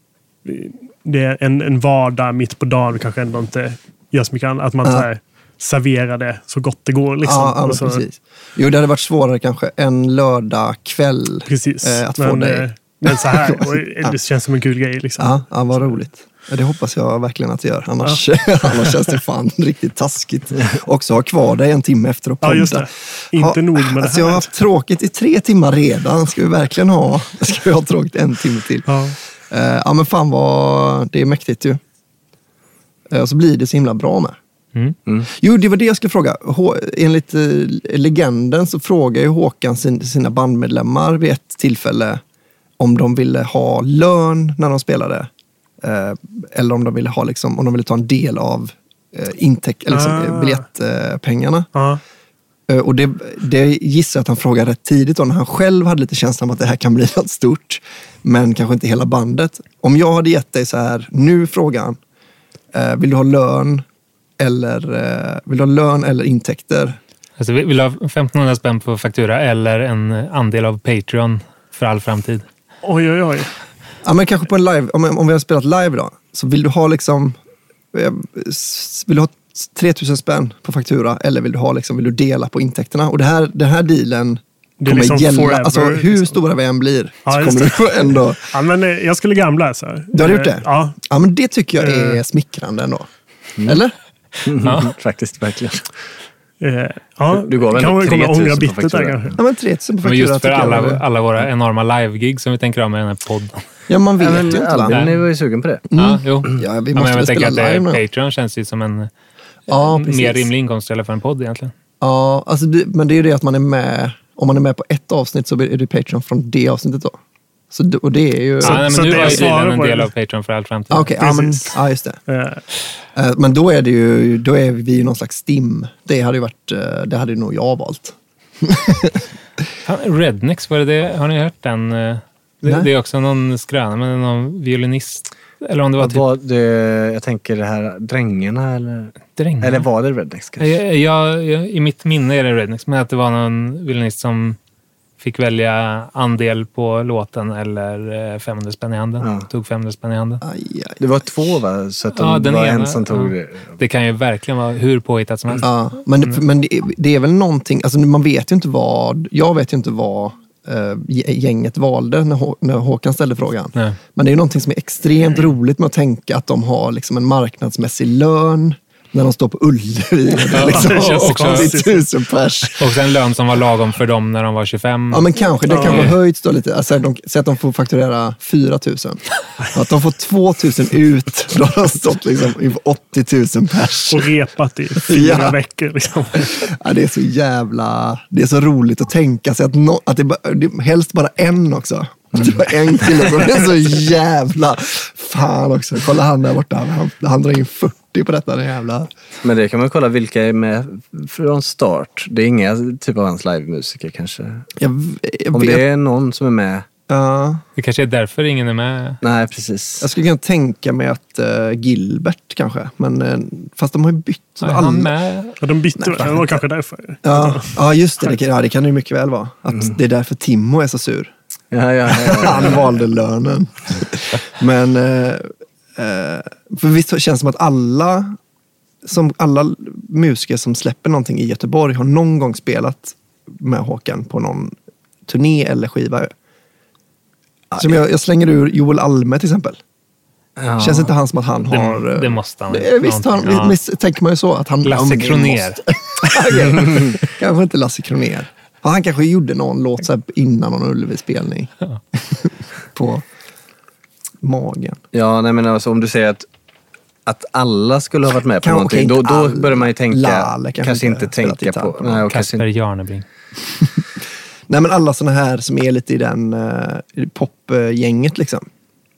det är en, en vardag mitt på dagen, kanske ändå inte gör så mycket annat. Att man Ja. så här, serverar det så gott det går. Liksom. Ja, ja men Och så, precis. Jo, det hade varit svårare kanske en lördag kväll. Precis. Eh, att få men, dig. eh, men så här, och, det känns som en kul grej. Liksom. Ja, ja, vad roligt. Ja, det hoppas jag verkligen att det gör. Annars, annars känns det fan riktigt taskigt. Också ha kvar dig en timme efter att Ja, podda. det. Inte nog med det alltså, Jag har här. haft tråkigt i tre timmar redan. Ska vi verkligen ha, ska vi ha tråkigt en timme till? Ja. Eh, ja men fan vad, det är mäktigt ju. Eh, och så blir det så himla bra med. Mm. Jo, det var det jag skulle fråga. Hå, enligt eh, legenden så frågar ju Håkan sin, sina bandmedlemmar vid ett tillfälle om de ville ha lön när de spelade. Eh, eller om de ville ha liksom, om de ville ta en del av eh, intäkt, eller liksom, Ah. eh, biljettpengarna. Ja. Eh, Och det, det gissar jag att han frågade rätt tidigt då, när han själv hade lite känslan av att det här kan bli något stort. Men kanske inte hela bandet. Om jag hade gett dig så här, nu frågan, eh, vill du ha lön eller, eh, vill du ha lön eller intäkter? Alltså, vill du ha 1500 spänn på faktura eller en andel av Patreon för all framtid? Oj, oj, oj. Ja, men kanske på en live, om, om vi har spelat live då, så vill du ha liksom, eh, vill du ha 3000 spänn på faktura eller vill du, ha liksom, vill du dela på intäkterna? Och det här, den här dealen kommer liksom gälla, forever, alltså hur liksom. stora vi än blir Ja, så kommer det. du ändå Ja, men, eh, jag skulle gamla så här. Du har gjort det? Ja. Ja, men det tycker jag är Eh. smickrande ändå. Mm. Eller? Ja. Faktiskt, verkligen. Ja. Du gav väl kan 3000 kommer ångra på bittert där kanske. Ja, men 3000 på Men faktura just för alla, alla våra enorma live-gig som vi tänker ha med den här podden. Ja, man vet Ja, ju men inte va? Albin är ju sugen på det. Ja, jo. Ja, vi Ja, måste men väl jag tänker spela att live nu. Patreon känns ju som en Ja, mer rimlig inkomstkälla för en podd egentligen. Ja, alltså det, men det är ju det att man är med, om man är med på ett avsnitt så är det Patreon från det avsnittet då. Så, och det är ju... Ja, nej, men så nu var jag ju dealen en del det- av Patreon för all framtid. Ah, Okej, ja, men, ja, just det. Eh, Eh, Men då är det ju, då är vi ju någon slags STIM. Det hade ju varit, eh, det hade nog jag valt. Rednex, var det det? Har ni hört den? Eh? Det, det är också någon skröna, men någon violinist. Eller om det var typ var det, jag tänker det här drängarna eller? drängar. Eller var det Rednex kanske? Jag, jag, jag, I mitt minne är det Rednex, men att det var någon violinist som fick välja andel på låten eller eh, 500 spänn i handen. Ja. Tog 500 spänn i handen. Aj, aj. Det var två va? Så att de Ja, den var ena, en som tog ja. det. Det kan ju verkligen vara hur påhittat som helst. Ja, men, det- men det, är- det är väl någonting, alltså man vet ju inte vad, jag vet ju inte vad eh, gänget valde när, Hå- när Håkan ställde frågan. Nej. Men det är någonting som är extremt roligt med att tänka att de har liksom en marknadsmässig lön när de står på Ullevi. Ja, liksom, det och konstigt. 80 000 pers. Och sen lön som var lagom för dem när de var 25. Ja men kanske, det Ja. kanske har höjts då lite. Alltså, de, säg att de får fakturera 4 000. Att de får 2 000 ut, då har de stått liksom inför 80 000 pers. och repat i fyra Ja. veckor. Liksom. Ja, det är så jävla... Det är så roligt att tänka sig att, no, att det, det helst bara en också. Att det var en kille som är så jävla... Fan också. Kolla han där borta. Han, han drar in 40 på detta. Den jävla... Men det kan man kolla vilka är med från start. Det är inga typ av hans livemusiker kanske. Jag, jag Om vet. det är någon som är med. Ja, Det kanske är därför ingen är med. Nej, precis. jag skulle kunna tänka mig att uh, Gilbert kanske. Men, eh, fast de har ju bytt. så Är alla- han med? Ja, de bytte, Nej, det var kanske därför. Ja, ja, just det. Det kan, ja, det kan det mycket väl vara. Att det är därför Timo är så sur. Ja, ja, ja, ja. Han valde lönen. Men eh, eh, för visst känns det som att alla som alla musiker som släpper någonting i Göteborg har någon gång spelat med Håkan på någon turné eller skiva. Som jag, jag slänger ur Joel Alme till exempel. Ja. Känns inte han som att han Det- har... eh, det måste han. Det, visst, han, ja. tänker man ju så. Att han, Lasse det Kronér. kanske inte Lasse Kronér. Ja, han kanske gjorde någon låt så här innan någon Ullevi-spelning. på magen. Ja, nej men alltså om du säger att, att alla skulle ha varit med på Kan- någonting, då, då börjar man ju tänka, Lalle kanske, kanske inte tänka på... på Nej, och kanske, Kasper Jarnebring. Nej, men alla såna här som är lite i den uh, popgänget liksom.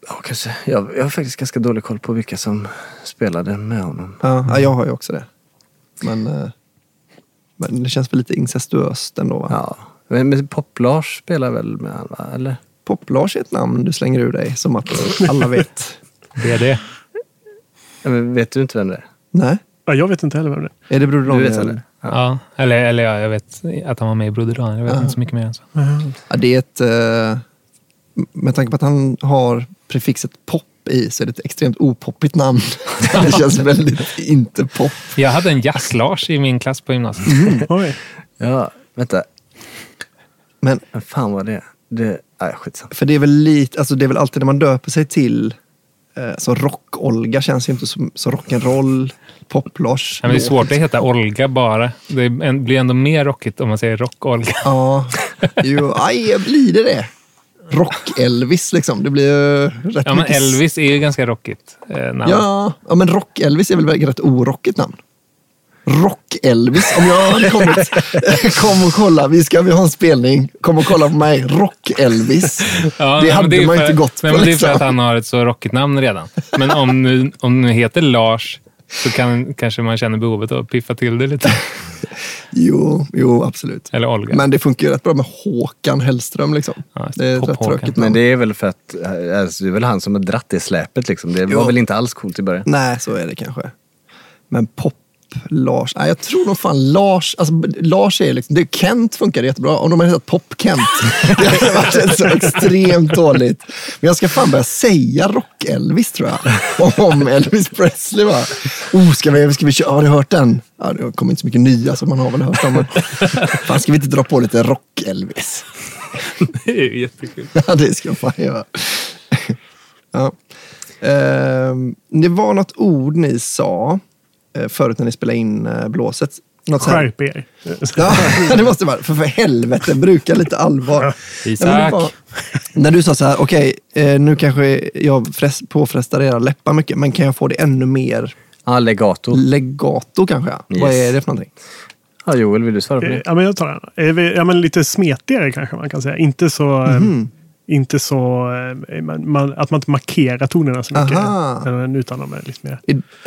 ja, kanske, jag, jag har faktiskt ganska dålig koll på vilka som spelade med honom. Ja, ja, jag har ju också det. Men, eh, men det känns väl lite incestuöst ändå va? Ja. Men, men Pop-Lars spelar väl med honom, va? eller? Pop-Lars är ett namn du slänger ur dig som att alla vet. Det är det. Ja, men vet du inte vem det är? Nej, Ja, jag vet inte heller vem det är. är det Broder Du vet Daniel? det är? Ja. Eller, eller ja, jag vet att han var med i Broder Daniel. Jag vet inte så mycket mer än så. Ja, det är ett... eh, med tanke på att han har prefixet pop i så är det ett extremt opoppigt namn. det känns väldigt inte pop. Jag hade en jazz-Lars i min klass på gymnasiet. Oj. Ja, vänta. Men fan var det? det nej, skitsamma. för det är väl lite, alltså det är väl alltid när man döper sig till eh, så rock-Olga känns ju inte som så rock'n'roll, pop-Lars. Det är svårt att heta Olga bara. Det är blir ändå mer rockigt om man säger Rock-Olga. Ja, jo, aj, blir det det? Rock-Elvis liksom. Det blir ju rätt Ja, men mycket... Elvis är ju ganska rockigt. Eh, namn. Ja, ja men Rock-Elvis är väl ett rätt orockigt namn? Rock-Elvis. Om jag hade kommit, kom och kolla, vi ska vi ha en spelning, kom och kolla på mig, Rock-Elvis. Ja, det hade är man för- inte gått nej, på. men Det är för liksom. att han har ett så rockigt namn redan. Men om nu, om nu heter Lars så kan, kanske man känner behovet av att piffa till det lite. Jo, jo, absolut. Eller Olga. Men det funkar ju rätt bra med Håkan Hellström. Liksom. Ja, det är rätt tråkigt Men det är väl för att alltså, det är väl han som har dratt det släpet liksom. Det var Jo. väl inte alls coolt i början. Nej, så är det kanske. Men pop Lars, nej jag tror nog fan Lars, alltså Lars är liksom, det, Kent funkar jättebra. Om de hade hetat Pop-Kent. det hade varit så extremt dåligt. Men jag ska fan börja säga Rock-Elvis tror jag. Om Elvis Presley va. Oh, ska vi, ska vi köra, har du hört den? Ja, det kommer inte så mycket nya så man har väl hört dem. Men fan, ska vi inte dra på lite Rock-Elvis? Det är ju jättekul. Ja, det ska jag fan göra. ja. Ehm, det var något ord ni sa förut när ni spelade in eh, blåset. Något Skärp er. Ja, det måste vara. För, för helvete, bruka lite allvar. Isak. När du sa så här, okej, eh, nu kanske jag frest, påfrestar era läppar mycket, men kan jag få det ännu mer Ja, legato. legato kanske? Yes. Vad är det för någonting? Ja, Joel, vill du svara på Eh, det? Ja, men jag tar den. Ja, men lite smetigare kanske man kan säga. Inte så... eh, Mhm. Inte så... eh, Man, man, att man inte markerar tonerna så mycket. Aha. Utan de är lite mer...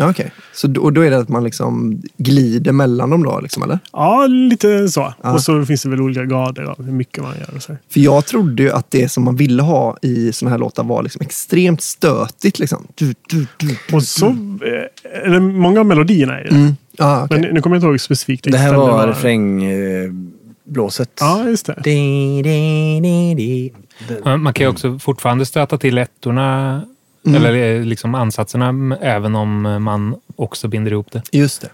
Okej. Så då, och då är det att man liksom glider mellan dem då, liksom, eller? Ja, lite så. Ja. Och så finns det väl olika grader av hur mycket man gör. Och så. För jag trodde ju att det som man ville ha i såna här låtar var liksom extremt stötigt. Liksom. Du, du, du, du, Och så... eh, Eller många av melodierna är det. Mm. Ah, okej. Men nu kommer jag inte ihåg specifikt. Det här var refrängblåset. Ja, just det. Di, di, di, di. Det- Man kan ju också fortfarande stöta till ettorna, eller eh, liksom ansatserna, även om eh, man också binder ihop det. Just det.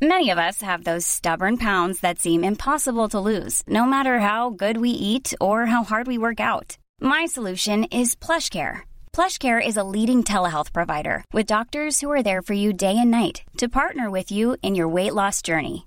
Many of us have those stubborn pounds that seem impossible to lose, no matter how good we eat or how hard we work out. My solution is PlushCare. PlushCare is a leading telehealth provider with doctors who are there for you day and night to partner with you in your weight loss journey.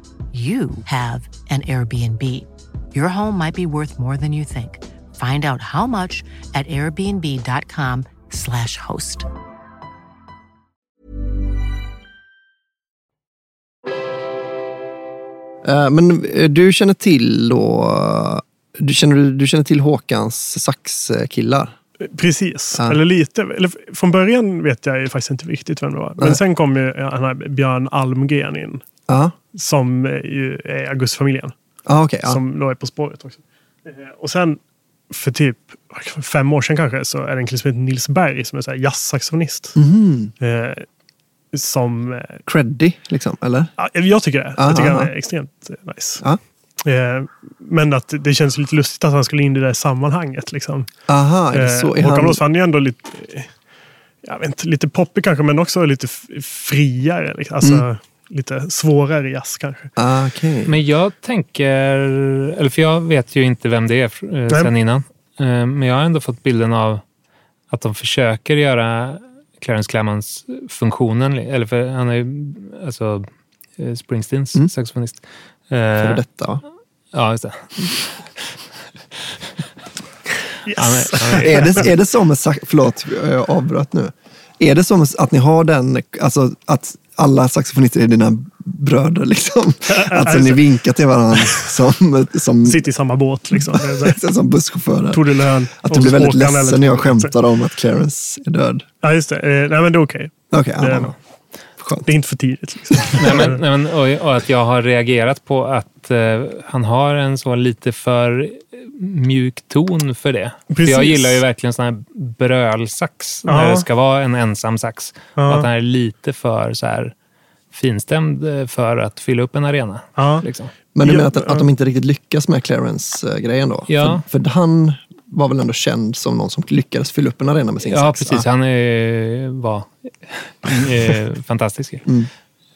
you have an Airbnb. Your home might be worth more than you think. Find out how much at airbnb.com/slash host. Eh, Men eh, du känner till då, du känner, du känner till Håkans saxkillar? Precis, Ja. eller lite. Eller från början vet jag ju faktiskt inte riktigt vem det var. Men Nej. sen kom ju han här Björn Almgren in. Ja, Som eh, ju är Augustfamiljen. ah, okej. ja. Som då är På spåret också. Eh, Och sen för typ fem år sedan kanske så är det en kille som heter Nils Berg som är jazzsaxofonist. Mhm. Eh, som... eh, Creddy, liksom, eller? Ja, jag tycker det. Aha, jag tycker han aha. är extremt eh, nice. Ja. Eh, men att det känns lite lustigt att han skulle in i det där sammanhanget. Liksom. Aha, är det så? Är Håkan han... Är ju ändå lite, eh, jag vet inte, lite poppig kanske, men också lite friare. Liksom. Alltså, Mm. Lite svårare jazz kanske. Ah, okej. Men jag tänker, eller för jag vet ju inte vem det är eh, sen innan. Eh, Men jag har ändå fått bilden av att de försöker göra Clarence Clemons funktionen, eller för han är ju alltså eh, Springsteens Mm. saxofonist. Före Eh, detta, va? Ja, just det. Yes. Han är, han är, är, det, är det så med sax... Förlåt, jag avbröt nu. Är det med, att ni har den, alltså att alla saxofonister är dina bröder liksom? Alltså ni vinkar till varandra som, som, Sitter i samma båt. Liksom. Som busschaufförer? Tog du lön? Att du blir väldigt ledsen när jag skämtar om att Clarence är död. Ja, just det. Eh, nej, men det är okej. Okej, Det är ja, nog- skönt. Det är inte för tidigt. Liksom. nej, men, nej, men, och, och att jag har reagerat på att eh, han har en så lite för mjuk ton för det. För Precis. jag gillar ju verkligen sån här brölsax när Ja. det ska vara en ensam sax. Ja. Och att han är lite för så här finstämd eh, för att fylla upp en arena. Ja. Liksom. Men du menar att, att de inte riktigt lyckas med Clarence-grejen då? Ja. För, för han var väl ändå känd som någon som lyckades fylla upp en arena med sin Ja, sax? precis. va? Han är, var fantastisk. Mm.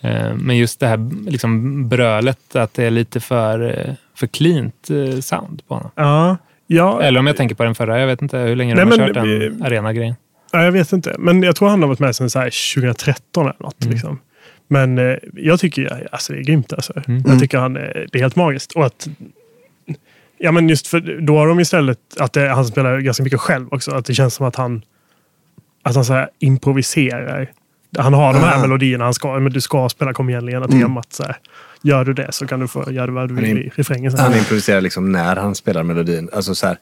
Eh, Men just det här liksom brölet, att det är lite för, eh, för cleant eh, sound på honom. Ja, ja, Eller om jag tänker på den förra, jag vet inte hur länge Nej, de har men kört den arena-grejen. ja, jag vet inte. Men jag tror han har varit med sedan så här 2013 eller något. Mm. Liksom. Men jag tycker alltså, det är grymt. Alltså. Mm. Jag tycker han, är- det är helt magiskt. Och att, ja, men just för, då har de istället att det, han spelar ganska mycket själv också. Att det känns som att han, att han så här improviserar. Han har de här Ah. melodierna. Han ska, men du ska spela Kom igen Lena Mm. temat. Så här. Gör du det så kan du få göra vad du vill i refrängen. Så här. Han improviserar liksom när han spelar melodin. Alltså så här,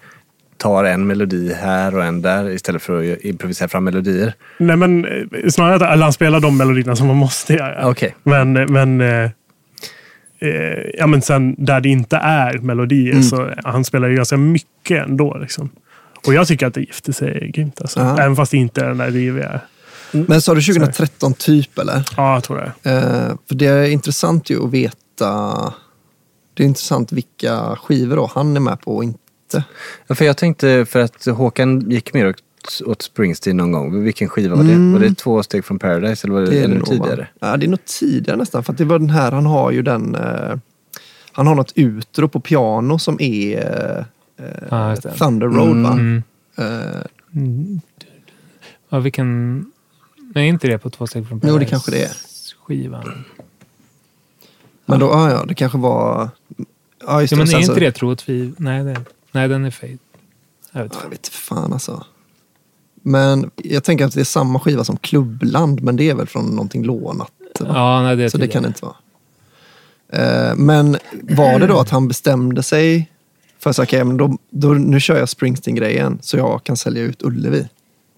tar en melodi här och en där istället för att improvisera fram melodier. Nej, men eh, snarare att han spelar de melodierna som man måste göra. Okej. Men, men, eh, ja, men sen där det inte är melodier Mm. så han spelar ju ganska mycket ändå. Liksom. Och jag tycker att det gifter sig grymt. Alltså. Även fast det inte är den där riviga. Men sa du 2013 typ eller? Ja, jag tror det. Eh, för det är intressant ju att veta. Det är intressant vilka skivor då han är med på och inte. Ja, för jag tänkte, för att Håkan gick mer åt, åt Springsteen någon gång. Vilken skiva var det? Mm. Var det två steg från Paradise eller var det, Det är ännu nog, va? tidigare? Ja, det är nog tidigare nästan. För att det var den här, han har ju den. Eh, han har något utro på piano som är eh, det. Thunder Road va? Mm. Eh, Mm. Ja, vilken... Nej, inte det på två steg från Jo, det Paradise kanske det är. Skivan. Men då, ja, ja, det kanske var... Ja, just Ja, det. men är så- inte det Tro och tvivel? Nej, det, nej, den är Fade. Jag vet Ja, jag vet fan alltså. Men jag tänker att det är samma skiva som Klubbland, men det är väl från någonting lånat? va? Ja, nej, det är så det kan det inte vara. Eh, men var det då att han bestämde sig för att okay, men då, då, nu kör jag Springsteen-grejen så jag kan sälja ut Ullevi?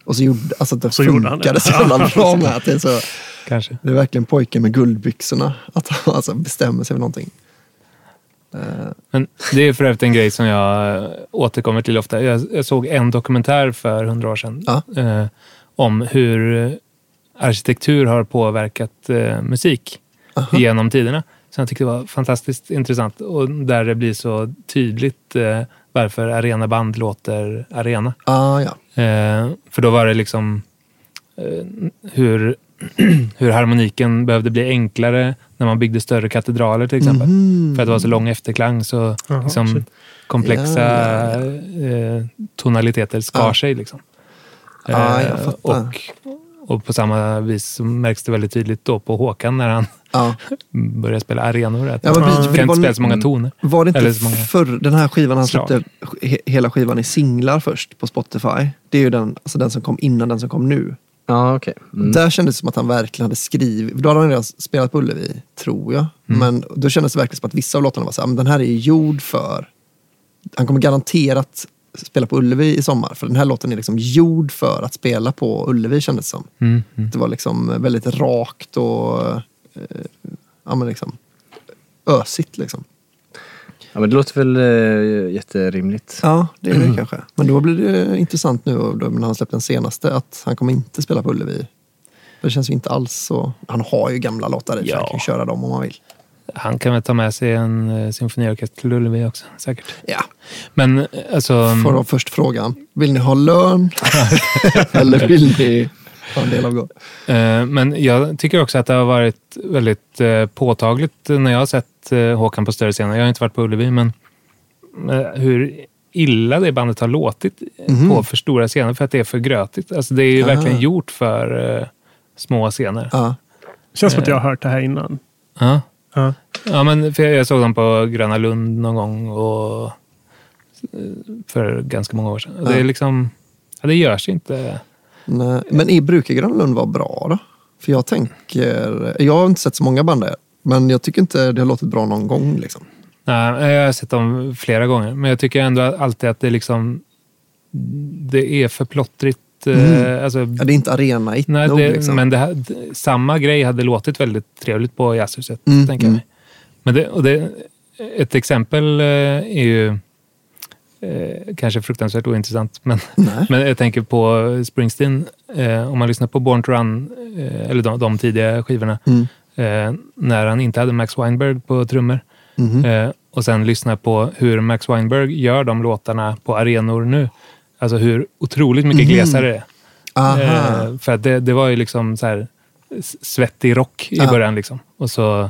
Och så gjorde, alltså att det Så gjorde han det. funkade så jävla bra med att det är så. Kanske. Det är verkligen pojken med guldbyxorna. Att han alltså bestämmer sig för någonting. Men det är för övrigt en grej som jag eh, återkommer till ofta. Jag, jag såg en dokumentär för hundra år sedan Ja. eh, om hur arkitektur har påverkat eh, musik Aha. genom tiderna. Så jag tyckte det var fantastiskt intressant och där det blir så tydligt eh, varför arenaband låter arena. ah, ja. Eh, för då var det liksom eh, hur, hur harmoniken behövde bli enklare när man byggde större katedraler till exempel. Mhm. För att det var så lång efterklang så Jaha, liksom, komplexa Ja, Eh, tonaliteter skar Ja. sig. Liksom. Ja, Eh, och, och på samma vis märks det väldigt tydligt då på Håkan när han Ja. börjar spela arenor. Att Ja, men precis, kan inte spela så många toner. Var det inte Eller så många förr, den här skivan han släppte he, hela skivan i singlar först på Spotify. Det är ju den, alltså den som kom innan den som kom nu. Ja, okej. Mm. Där kändes det som att han verkligen hade skrivit, då hade han redan spelat på Ullevi, tror jag. Mm. Men då kändes det verkligen som att vissa av låtarna var så här, men den här är gjord för, han kommer garanterat spela på Ullevi i sommar. För den här låten är liksom gjord för att spela på Ullevi kändes det som. Mm, mm. Det var liksom väldigt rakt och eh, ja, men liksom, ösigt. Liksom. Ja, men det låter väl eh, jätterimligt. Ja, det är det kanske. Men då blir det intressant nu då, när han släppt den senaste att han kommer inte spela på Ullevi. Det känns ju inte alls så. Han har ju gamla låtar i Ja. han kan köra dem om han vill. Han kan väl ta med sig en eh, symfoniorkester till Ullevi också, säkert. Ja. Men eh, alltså... Får då först frågan, vill ni ha lön? Eller vill ni en del av gå? Eh, Men jag tycker också att det har varit väldigt eh, påtagligt när jag har sett eh, Håkan på större scener. Jag har inte varit på Ullevi, men hur illa det bandet har låtit Mhm. på för stora scener för att det är för grötigt. Alltså det är ju Ah. verkligen gjort för små scener. Ja. Känns som att jag har hört det här innan. Ja. Ja. Ja, men för jag såg dem på Gröna Lund någon gång och, för ganska många år sedan. Det, är liksom, ja, det görs inte. Nej. Men i brukar Gröna Lund vara bra då? För jag tänker, jag har inte sett så många band där. Men jag tycker inte det har låtit bra någon gång. Liksom. Nej, jag har sett dem flera gånger, men jag tycker ändå alltid att det liksom det är för plottrigt. eh, Mm. Alltså, Ja, det är inte arena nej, nog. det, liksom. Men det här, samma grej hade låtit väldigt trevligt på Jazzhuset, Mm, tänker jag mm. mig. Men det, och det, ett exempel eh, är ju eh, kanske fruktansvärt ointressant, men, men jag tänker på Springsteen. Eh, om man lyssnar på Born to Run, eh, eller de, de tidiga skivorna, Mm. eh, när han inte hade Max Weinberg på trummor. Eh, och sen lyssna på hur Max Weinberg gör de låtarna på arenor nu. Alltså hur otroligt mycket Mhm. glesare det är. Aha. För att det, det var ju liksom så här svettig rock i Ja. början. Liksom. Och så...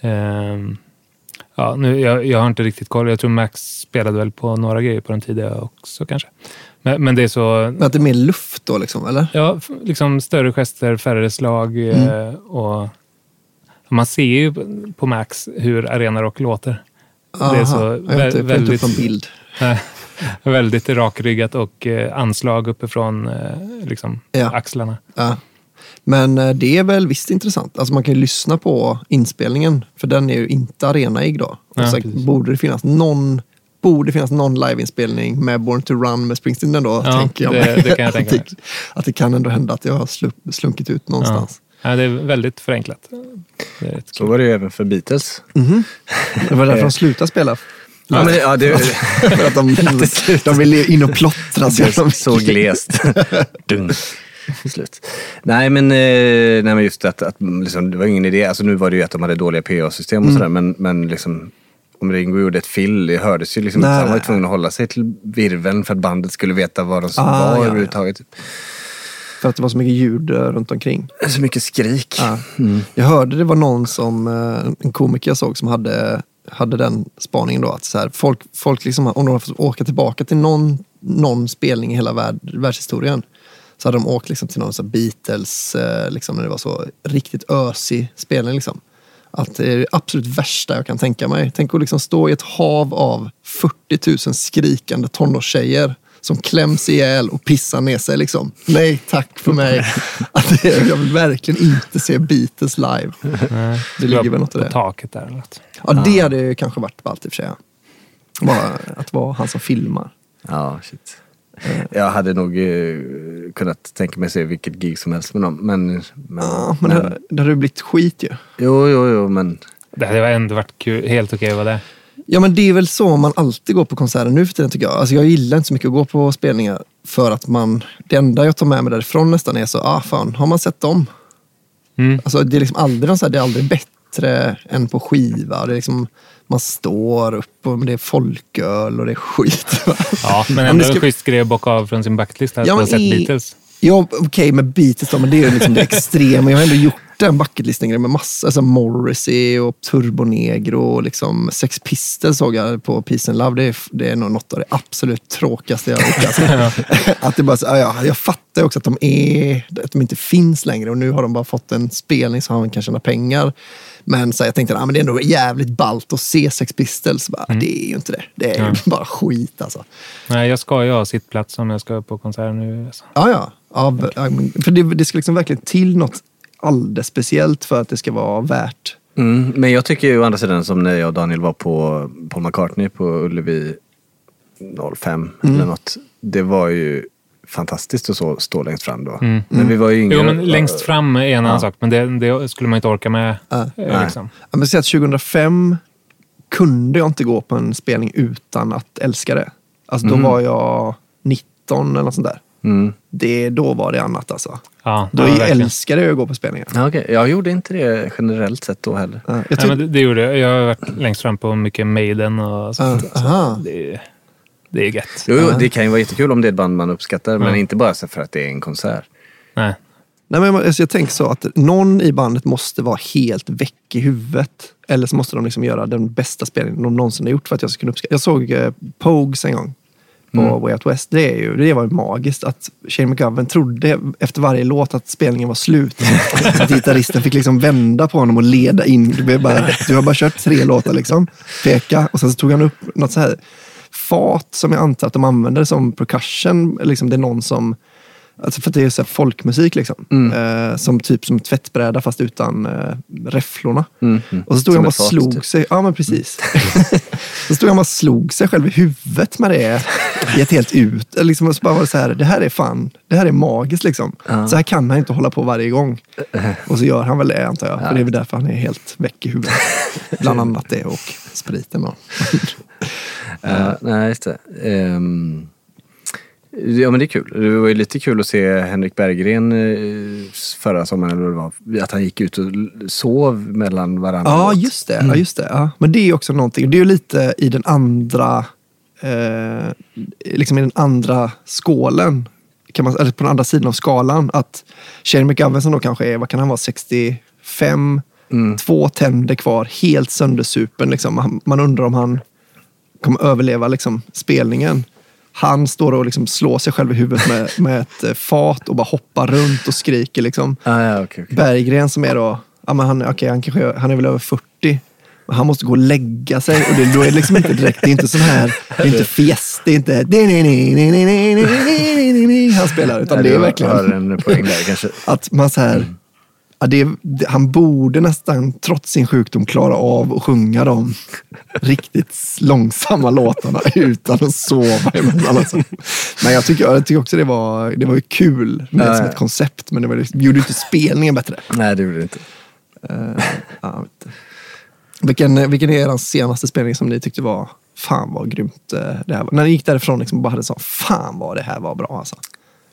ehm, ja, nu, jag, jag har inte riktigt koll. Jag tror Max spelade väl på några grejer på den tidiga också kanske. Men, men det är så... Men att det är mer luft då liksom, eller? Ja, liksom större gester, färre slag. Mm. eh, och man ser ju på Max hur arenarock låter. Det är så Aha. har inte, väldigt, en bild. Väldigt rakryggat och eh, anslag uppifrån eh, liksom, Ja. axlarna. Ja. Men eh, det är väl visst intressant. Alltså man kan ju lyssna på inspelningen, för den är ju inte arenaig då. Och Ja, så precis. borde det finnas någon borde finnas någon liveinspelning med Born to Run med Springsteen ändå, Ja, tänker jag det- det kan jag tänka mig. att, det, att det kan ändå hända att jag har slu- slunkit ut någonstans. Ja, det är väldigt förenklat. Det är Så var det ju även för Beatles. Mhm. Det var därför de slutade spela. Ja, men, ja, det, för att de, de ville in och plottra. Så, så glest. Slut. Nej men, eh, nej men just att, att liksom, det var ingen idé. Alltså, nu var det ju att de hade dåliga PA-system och Mm. sådär. Men, men liksom, om Ringo gjorde ett fill, det hördes ju liksom Nej. Han var tvungen att hålla sig till virveln för att bandet skulle veta vad de som Ah, var ja, ja. överhuvudtaget. För att det var så mycket ljud eh, runt omkring. Så mycket skrik. Ja. Mm. Jag hörde det var någon som, eh, en komiker jag såg som hade, hade den spaningen då. Att så här, folk, folk liksom, om de har fått åka tillbaka till någon, någon spelning i hela värld, världshistorien. Så hade de åkt liksom till någon här Beatles, eh, liksom, när det var så riktigt ösig spelning. Liksom. Att det är det absolut värsta jag kan tänka mig. Tänk att liksom stå i ett hav av 40 000 skrikande tonårstjejer som kläms ihjäl och pissar ner sig. Liksom. Nej tack för mig. Att det, jag vill verkligen inte se Beatles live. Nej, Det ligger väl något i på det. taket där eller något. Ja, det hade ju kanske varit ballt i och för sig. Bara att vara han som filmar. Ja, shit. Jag hade nog eh, kunnat tänka mig se vilket gig som helst med dem. Men, men, Ja, men det, det hade ju blivit skit ju. Jo, jo, jo, men... Det hade ändå varit kul, helt okej vara det. Ja men det är väl så man alltid går på konserter nu för tiden tycker jag. Alltså jag gillar inte så mycket att gå på spelningar för att man, det enda jag tar med mig därifrån nästan är så, ah fan, har man sett dem? Mm. Alltså det är liksom aldrig, någon så här, det är aldrig bättre än på skiva. Det är liksom, man står upp och det är folköl och det är skit. Ja, men ändå ska- en schysst grej att bocka av från sin bucketlist att Ja, sett i- Beatles. Ja, okej med Beatles då, men det är ju liksom det extrema. Jag har ändå gjort den bucketlisten med massa, alltså Morrissey och Turbonegro och liksom Sex Pistols såg jag på Peace and Love. Det är, det är nog något av det absolut tråkigaste jag har gjort. Alltså. att det bara, så, ja, ja, jag fattar också att de, är, att de inte finns längre och nu har de bara fått en spelning så han kan tjäna pengar. Men så här, jag tänkte att men det är ändå jävligt ballt att se Sex Pistols. Bara, Det är ju inte det. Det är Ja. bara skit alltså. Nej, jag ska ju ha sittplats om jag ska på konsert nu. Alltså. Ja, ja. ja v- ja, men- för det, det ska liksom verkligen till något alldeles speciellt för att det ska vara värt. Mm, men jag tycker ju å andra sidan som när jag och Daniel var på Paul McCartney på Ullevi 05 Mm. eller något. Det var ju fantastiskt att så, stå längst fram då. Mm. Men vi var ju yngre. Jo, men längst fram är en annan Ja. sak, men det, det skulle man inte orka med. Ja. Nej. Liksom. Ja, men att 2005 kunde jag inte gå på en spelning utan att älska det. Alltså då Mm. var jag 19 eller något sånt där. Mm. Det, då var det annat alltså. Ja, Då ja, älskade jag att gå på spelningar. Ja, okej. Jag gjorde inte det generellt sett då heller. Ja, jag Nej, men det, det gjorde jag. Jag har varit längst fram på mycket Maiden och sånt. Ja, det, är- det är gött. Jo, jo, det kan ju vara jättekul om det är ett band man uppskattar, men inte bara för att det är en konsert. Nej. Nej, men jag, alltså jag tänker så att någon i bandet måste vara helt väck i huvudet. Eller så måste de liksom göra den bästa spelningen de någonsin har gjort för att jag ska kunna uppskatta. Jag såg eh, Pogues en gång på Mm. Way Out West. Det, är ju, det var ju magiskt att Shane McGovern trodde efter varje låt att spelningen var slut. Att gitarristen fick liksom vända på honom och leda in. Du, bara, du har bara kört tre låtar liksom. Peka. Och sen så tog han upp något så här fat som jag antar att de använder som percussion. Liksom det är någon som Alltså för att det är så folkmusik liksom. Mm. Eh, som typ som tvättbräda fast utan eh, räfflorna. Mm, mm. Och så stod Som han bara fat, slog typ. sig. Ja men precis. så stod han bara slog sig själv i huvudet med det. I ett helt ut. Liksom, och så bara var det så här, det här är fan, det här är magiskt liksom. Så här kan han inte hålla på varje gång. Och så gör han väl det antar jag. För det är väl därför han är helt väck i huvudet. Bland annat det och spriten då. Ja, nej, just det. Ehm, ja, men det är kul. Det var ju lite kul att se Henrik Berggren eh, förra sommaren, eller vad det var, att han gick ut och sov mellan varandra. Ja, just det. Ja, just det. Ja. Men det är också någonting. Det är ju lite i den andra eh, liksom i den andra skålen. Kan man, eller på den andra sidan av skalan. Att Shane McGovern som då kanske är, vad kan han vara, 65, två tänder kvar, helt söndersupen. Liksom. Man, man undrar om han kommer överleva liksom, spelningen. Han står och liksom slår sig själv i huvudet med, med ett eh, fat och bara hoppar runt och skriker. Liksom. Ah, ja, okej, okej. Berggren som är då, ja, men han, okay, han, kanske, han är väl över 40. Men han måste gå och lägga sig. Och det, då är det liksom inte direkt, det är inte sån här, det är inte fest, det är inte han spelar. Utan det är verkligen att man så här, ja, det, han borde nästan trots sin sjukdom klara av att sjunga de riktigt långsamma låtarna utan att sova emellan. Alltså. Men jag tycker, jag tycker också det var, det var kul med, som ett koncept, men det var, gjorde inte spelningen bättre. Nej, det gjorde det inte. Eh, ja, vilken, vilken är er senaste spelning som ni tyckte var, fan vad grymt eh, det här var? När ni gick därifrån liksom bara hade så, fan vad det här var bra alltså.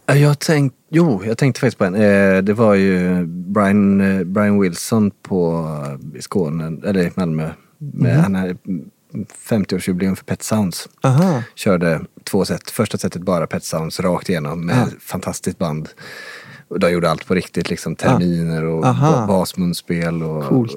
Ja, Jag tänkt, jo, jag tänkte faktiskt på en. Eh, det var ju Brian, eh, Brian Wilson på, i Skåne, eller Malmö. Med, Han hade 50-årsjubileum för Pet Sounds. Aha. Körde två set. Första setet bara Pet Sounds rakt igenom med Ja. fantastiskt band. Och de gjorde allt på riktigt, liksom terminer och Aha. ba- basmunspel och, och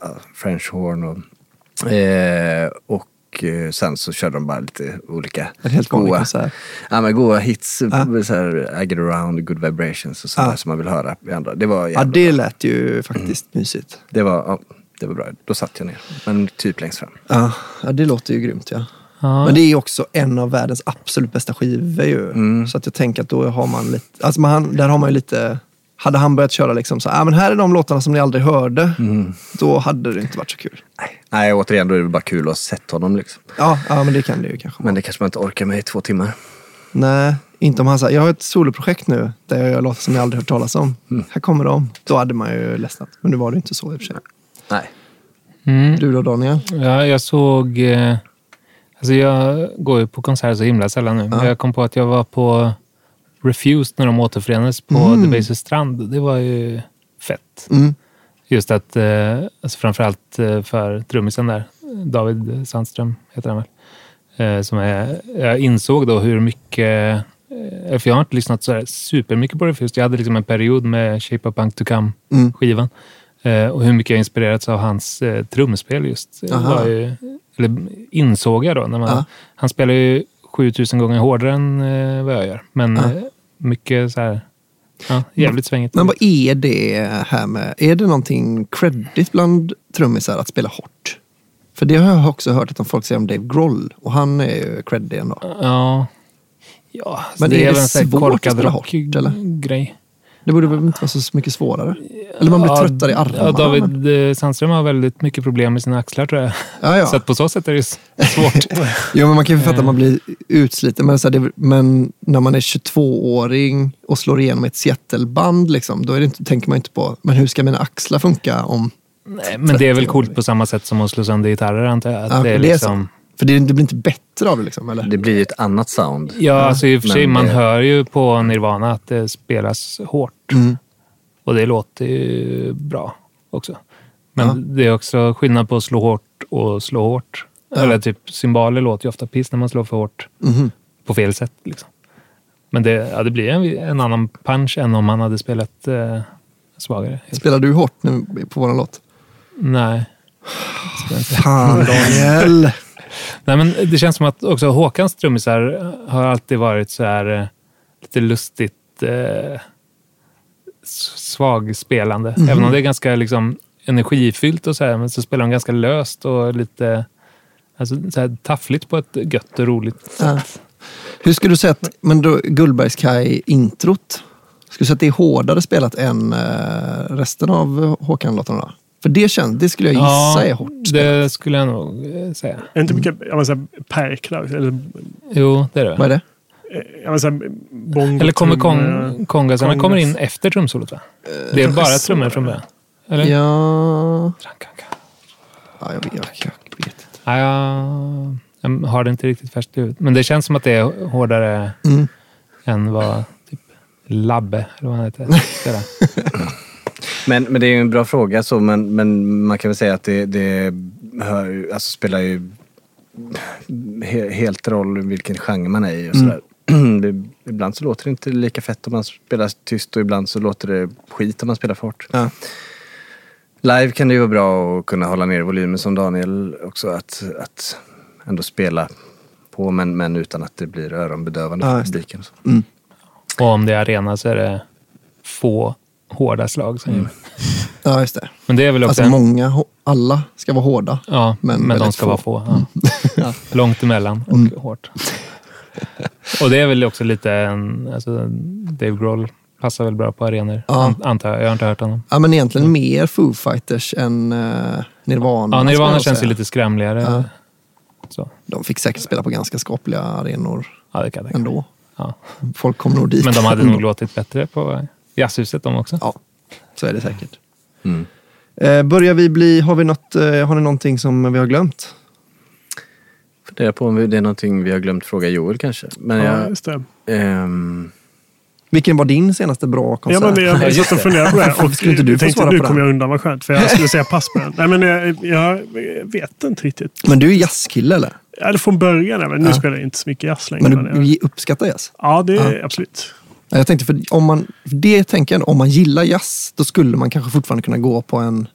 ja, French horn. Och, eh, och och eh, sen så körde de bara lite olika En helt vanlig goa, ja, men goa hits. Ja. Så här, I get around, good vibrations och sådär Ja. som man vill höra i andra. Det var Ja, det lät ju faktiskt mysigt. Det var, ja, det var bra. Då satt jag ner. Men typ längst fram. Ja, ja, det låter ju grymt ja. Ja. Men det är också en av världens absolut bästa skivor ju. Mm. Så att jag tänker att då har man lite, alltså man, där har man ju lite, hade han börjat köra liksom så, ah, men här är de låtarna som ni aldrig hörde. Mm. Då hade det inte varit så kul. Nej, återigen, då är det bara kul att ha sett honom. Liksom. Ja, ja men det kan det ju kanske. Men det kanske man inte orkar med i två timmar. Nej, inte om han säger, jag har ett soloprojekt nu där jag gör låtar som ni aldrig hört talas om. Mm. Här kommer de. Då hade man ju ledsnat. Men nu var det inte så i och för sig. Nej. Mm. Du då Daniel? Ja, jag såg... Eh, alltså jag går ju på konserter så himla sällan nu. Men Ja. jag kom på att jag var på Refused när de återförenades på Mm. Debaser strand. Det var ju fett. Mm. Just att, eh, alltså framförallt eh, för trummisen där, David Sandström heter han väl. Eh, som är, jag insåg då hur mycket, eh, för jag har inte lyssnat så här supermycket på Refused. Jag hade liksom en period med Shape of Punk to Mm. Come-skivan. Eh, och hur mycket jag inspirerats av hans eh, trumspel just. Ju, eller insåg jag då. När man. Han spelar ju 7000 gånger hårdare än eh, vad jag gör. Men Ja. eh, mycket så här, ja, jävligt svängigt. Men vad är det här med, är det någonting credit bland trummisar att spela hårt? För det har jag också hört att folk säger om Dave Grohl och han är ju creddig ändå. Ja. Ja, alltså Men det är är det här svårt att spela hårt, eller? rock-grej. Det borde väl inte vara så mycket svårare? Eller man blir Ja, tröttare i armarna. Ja, David men- Sandström har väldigt mycket problem med sina axlar tror jag. Ja, ja. Så att på så sätt är det svårt. Jo, men man kan ju fatta att man blir utsliten. Men, så här, det, men när man är 22-åring och slår igenom ett Seattle-band, liksom, då är det inte, tänker man inte på men hur ska mina axlar funka om... Nej, men det är väl coolt på samma sätt som att slå sönder gitarrer antar jag. Att Ja, det är det är liksom, För det, det blir inte bättre av det. Liksom, eller? Det blir ju ett annat sound. Ja, alltså i och för sig, man det- hör ju på Nirvana att det spelas hårt. Mm. Och det låter ju bra också. Men Ja. det är också skillnad på att slå hårt och slå hårt. Ja. Eller typ cymbaler låter ju ofta piss när man slår för hårt. Mhm. På fel sätt. Liksom. Men det, ja, det blir en, en annan punch än om man hade spelat eh, svagare. Spelar du hårt nu på vår låt? Nej. Fan Daniel! Nej, men det känns som att också Håkans trummisar har alltid varit så här eh, lite lustigt eh, svagspelande. Mhm. Även om det är ganska liksom, energifyllt och så här, men så spelar de ganska löst och lite alltså, så här, taffligt på ett gött och roligt sätt. Ja. Hur skulle du säga att men då, Gullbergskaj-introt, skulle du säga att det är hårdare spelat än eh, resten av Håkan-låtarna? För det, känns, det skulle jag gissa är hårt spelat. det skulle jag nog eh, säga. Är det inte mycket jag säga, perklar? Eller, Jo, det är det. Vad är det? jag vill säga, bongo, Eller kommer kong, kongasarna kongas. kommer in efter trumsolot? Va? Det är bara trummor från början? Eller? Ja... ja jag, vet, jag, jag vet inte. Ja, jag, jag har det inte riktigt färskt i huvudet. Men det känns som att det är hårdare Mm. än vad typ Labbe, eller vad han heter. Men, men det är ju en bra fråga så, men, men man kan väl säga att det, det hör, alltså spelar ju he, helt roll vilken genre man är i och Mm. sådär. Det, ibland så låter det inte lika fett om man spelar tyst och ibland så låter det skit om man spelar hårt. Ja. Live kan det ju vara bra att kunna hålla ner volymen som Daniel också. Att, att ändå spela på men, men utan att det blir öronbedövande Ja, för publiken. Så. Och om det är arena så är det få hårda slag som gäller. Ja, just det. Men det är väl också Alltså en, många, alla ska vara hårda. Ja, men men, de ska få. vara få. Ja. Ja. Långt emellan och Mm. hårt. Och det är väl också lite en... Alltså, Dave Grohl passar väl bra på arenor, Ja. an- antar jag. Jag har inte hört honom. Ja, men egentligen mer Foo Fighters än uh, Nirvana. Ja, Nirvana känns ju lite skrämligare. Ja. Så. De fick säkert spela på ganska skapliga arenor Ja, det kan tänka mig. ändå. Ja. Folk kom nog dit. Men de hade nog låtit bättre på jazzhuset de också. Ja, så är det säkert. Mm. Eh, börjar vi bli, har, vi något, eh, har ni någonting som vi har glömt? Fundera på om det är någonting vi har glömt fråga Joel kanske. Men Ja, jag, just det. ehm, Vilken var din senaste bra Ja, konsert? men jag jag satt och funderade på det. Och skulle inte du få tänkte svara nu kommer jag undan, vad skönt. För jag skulle säga pass på den. Nej, men jag, jag vet inte riktigt. Men du är jazzkille eller? Ja, det från början. Men nu Ja. spelar jag inte så mycket jazz längre. Men Men du jag, uppskattar jazz? ja, det är Ja. absolut. Ja, Jag tänkte, för om man, för det tänker jag, om man gillar jazz, då skulle man kanske fortfarande kunna gå på en,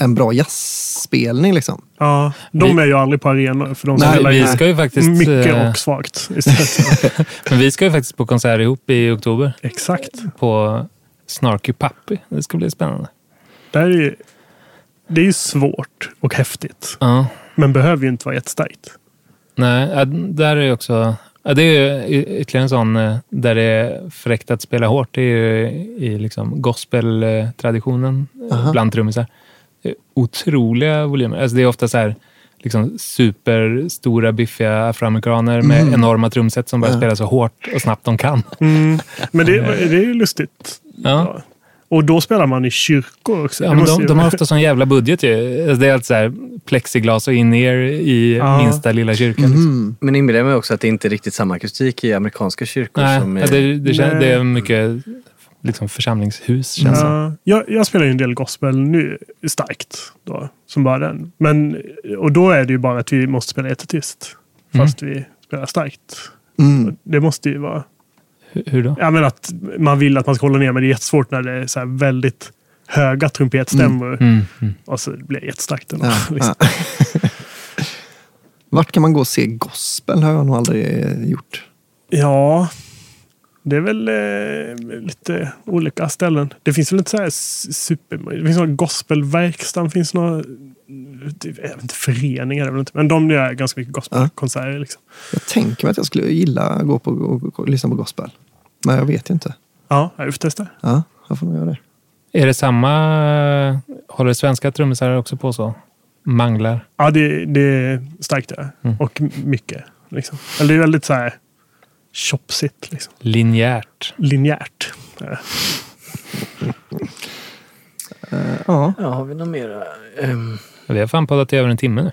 en bra jazzspelning. Liksom. Ja, de Vi- är ju aldrig på arenor för de Nej, spelar vi ju ska ju faktiskt, mycket eh, och svagt. Men vi ska ju faktiskt på konsert ihop i oktober Exakt. på Snarky Puppy. Det ska bli spännande. Det, är ju, det är ju svårt och häftigt. Ja. Men behöver ju inte vara jättestarkt. Nej, ja, där är ju också... Ja, det är ytterligare en sån eh, där det är fräckt att spela hårt. Det är ju i liksom gospeltraditionen eh, Aha. bland trummisar. Otroliga volymer. Alltså det är ofta så här liksom superstora, biffiga afroamerikaner med Mm. enorma trumset som bara Ja. spelar så hårt och snabbt de kan. Mm. Men det, det är ju lustigt. Ja. Och då spelar man i kyrkor också. Ja, men de, de har ofta sån jävla budget ju. Alltså Det är allt så här plexiglas och in-ear i Ja. minsta lilla kyrka. Liksom. Mm. Men inbillar mig också att det inte är riktigt samma akustik i amerikanska kyrkor Nej, som i... ja, det, det, kän- Nej. det är mycket liksom församlingshus känns Ja, jag, jag spelar ju en del gospel nu starkt. Då, som bara den. Men, och då är det ju bara att vi måste spela jättetyst. Fast vi spelar starkt. Mm. Det måste ju vara... Hur, då? Ja, men att man vill att man ska hålla ner, men det är jättesvårt när det är så här väldigt höga trumpetstämmor. Mm, mm. Och så blir det jättestarkt. ändå, Ja, liksom. ja. Vart kan man gå och se gospel? har jag nog aldrig gjort. Ja, det är väl eh, lite olika ställen. Det finns väl inte så här super... Det finns några gospelverkstad. Det finns några... Jag vet inte, föreningar, är det inte, men de gör ganska mycket gospelkonserter. Liksom. Jag tänker mig att jag skulle gilla att gå på och, och lyssna på gospel. Men jag vet ju inte. Ja, jag får testa. Ja, jag får nog göra det. Är det samma... Håller svenska trummisar också på så? Manglar? Ja, det, det är starkt där. Mm. Och mycket. Liksom. Eller det är väldigt så här chopsigt. Liksom. Linjärt? Linjärt. Ja. Ja. Har vi något mera? Ehm, Vi har fan poddat i över en timme nu.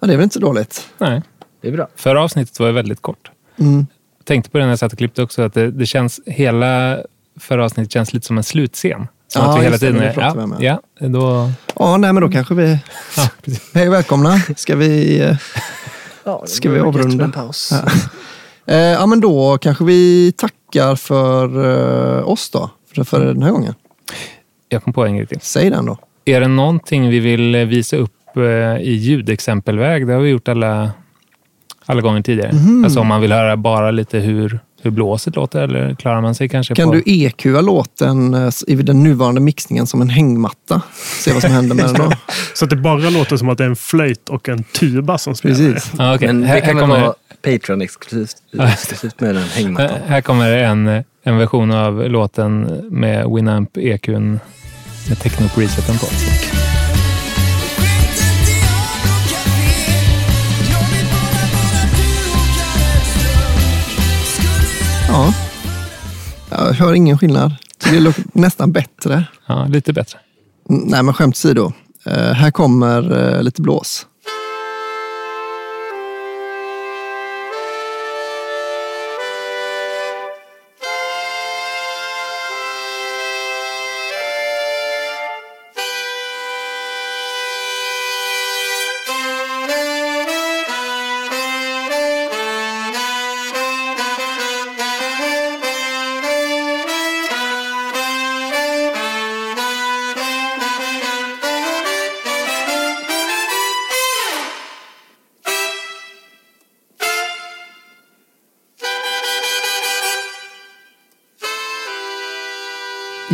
ja, det är väl inte så dåligt. Nej. det är bra. Förra avsnittet var ju väldigt kort. Mm. Jag tänkte på det när jag satt och klippte också, att det, det känns... Hela förra avsnittet känns lite som en slutscen. Som Ja, att vi hela tiden det är... Ja, om, ja, då... Ja, nej, men då kanske vi... Ja. Hej välkomna. Ska vi... eh, Ja, Ska vi avrunda? med en paus. Ja. Eh, ja, men då kanske vi tackar för eh, oss då. För, för den här gången. Jag kom på en grej till. Säg den då. Är det någonting vi vill visa upp eh, i ljudexempelväg? Det har vi gjort alla, alla gånger tidigare. Mhm. Alltså om man vill höra bara lite hur, hur blåset låter eller klarar man sig kanske Kan på... du EQa låten eh, i den nuvarande mixningen som en hängmatta? Se vad som händer med den då. Så att det bara låter som att det är en flöjt och en tuba som spelar. Precis. Ja, okej. Men här, det kan här, väl kommer, vara Patreon-exklusivt exklusivt med den hängmattan. här, här kommer en, en version av låten med Winamp EQn med techno-preseten på. Hör ingen skillnad. Det låter nästan bättre. Ja, lite bättre. Nej, men skämt åsido. Eh, här kommer eh, lite blås.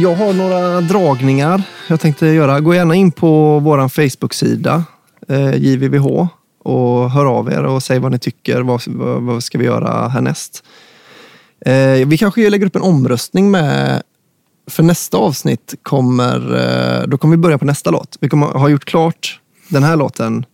Jag har några dragningar jag tänkte göra. Gå gärna in på vår Facebook-sida, eh, JVVH, och hör av er och säg vad ni tycker. Vad, vad, vad ska vi göra härnäst? Eh, vi kanske lägger upp en omröstning med för nästa avsnitt kommer, eh, då kommer vi börja på nästa låt. Vi kommer ha gjort klart den här låten.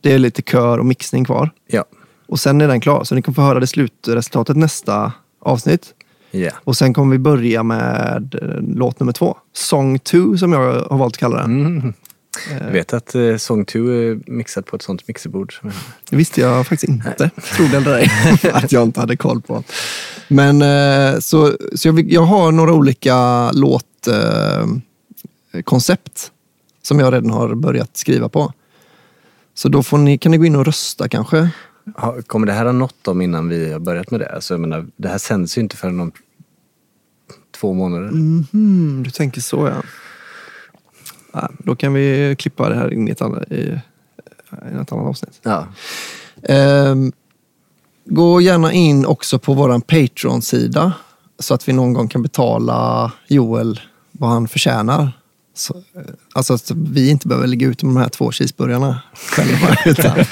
Det är lite kör och mixning kvar. Ja. Och sen är den klar. Så ni kommer få höra det slutresultatet nästa avsnitt. Ja. Och sen kommer vi börja med eh, låt nummer två. Song 2 som jag har valt att kalla den. Mm. Jag vet att eh, Song 2 är mixad på ett sånt mixerbord. Det visste jag faktiskt inte, tro det eller ej, att jag inte hade koll på. Men eh, så, så jag, jag har några olika låtkoncept eh, koncept som jag redan har börjat skriva på. Så då får ni, kan ni gå in och rösta kanske. Kommer det här ha nått dem innan vi har börjat med det? Alltså, jag menar, det här sänds ju inte förrän om två månader. Mhm, du tänker så ja. Ja, då kan vi klippa det här in i ett annat, i, i ett annat avsnitt. Ja. Ehm, gå gärna in också på vår Patreon-sida så att vi någon gång kan betala Joel vad han förtjänar. Så, eh, alltså att vi inte behöver lägga ut de här två cheeseburgarna själva. utan,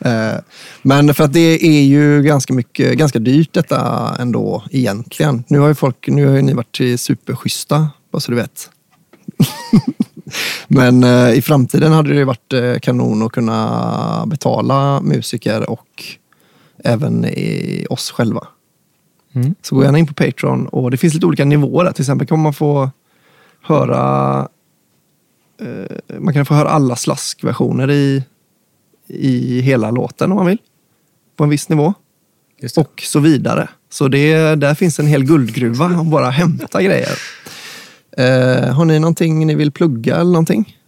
Eh, Men för att det är ju ganska mycket, ganska dyrt detta ändå egentligen. Nu har ju folk, nu har ju ni varit superschyssta, bara så du vet. Men eh, i framtiden hade det ju varit eh, kanon att kunna betala musiker och även i oss själva. Mm. Så gå gärna in på Patreon och det finns lite olika nivåer där. Till exempel kan man få höra eh, man kan få höra alla slaskversioner i, i hela låten om man vill. På en viss nivå. Och så vidare. Så det, där finns en hel guldgruva att bara hämta grejer. Eh, har ni någonting ni vill plugga eller någonting?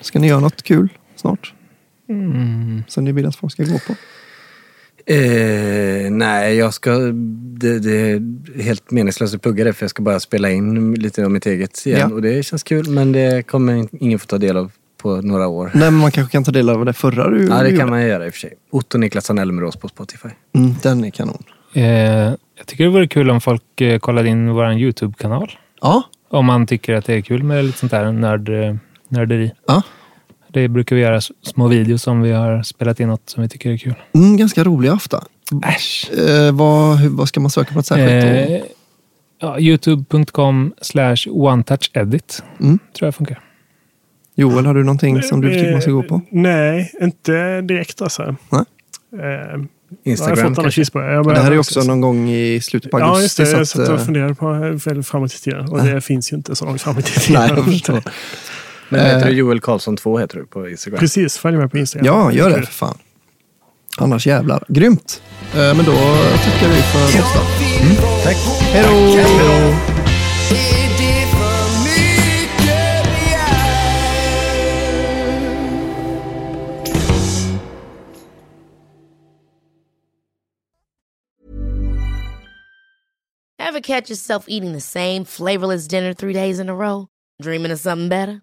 Ska ni göra något kul snart? Mm. Som ni vill att folk ska gå på? Eh, nej, jag ska... Det, det är helt meningslöst att plugga det för jag ska bara spela in lite av mitt eget igen. Ja. Och det känns kul men det kommer ingen få ta del av på några år. Nej, men man kanske kan ta del av det förra du Ja, det gjorde. kan man göra i och för sig. Otto Niklasson Elmerås på Spotify. Mm, den är kanon. Eh, jag tycker det vore kul om folk eh, kollade in vår YouTube-kanal. Ja. Om man tycker att det är kul med lite sånt här nörd, eh, nörderi. Ja. Det brukar vi göra små videos om vi har spelat in något som vi tycker är kul. Mm, ganska roliga ofta. Äsch! Eh, vad, vad ska man söka på ett särskilt? Eh, ja, Youtube.com slash onetouchedit. Mm. Tror jag funkar. Joel, har du någonting som du tycker man ska gå på? Eh, Nej, inte direkt alltså. Nej. Eh, Instagram jag har fått alla kanske? cheeseburgare. Jag Det här är också någon gång i slutet på Ja, augusti. just det. så Jag att, satt och eh, funderade på eh, väldigt framåt i tiden. Och det finns ju inte så långt framåt i tiden. Nej, jag förstår. Men heter Eh. du Joel Karlsson 2 heter du på Instagram? Precis, följ med på Instagram. Ja, gör det för fan. Annars jävlar. Grymt. Eh, men då tackar vi för oss då. Mm. Tack. Hej då! Ever catch yourself eating the same flavorless dinner three days in a row? Dreaming of something better?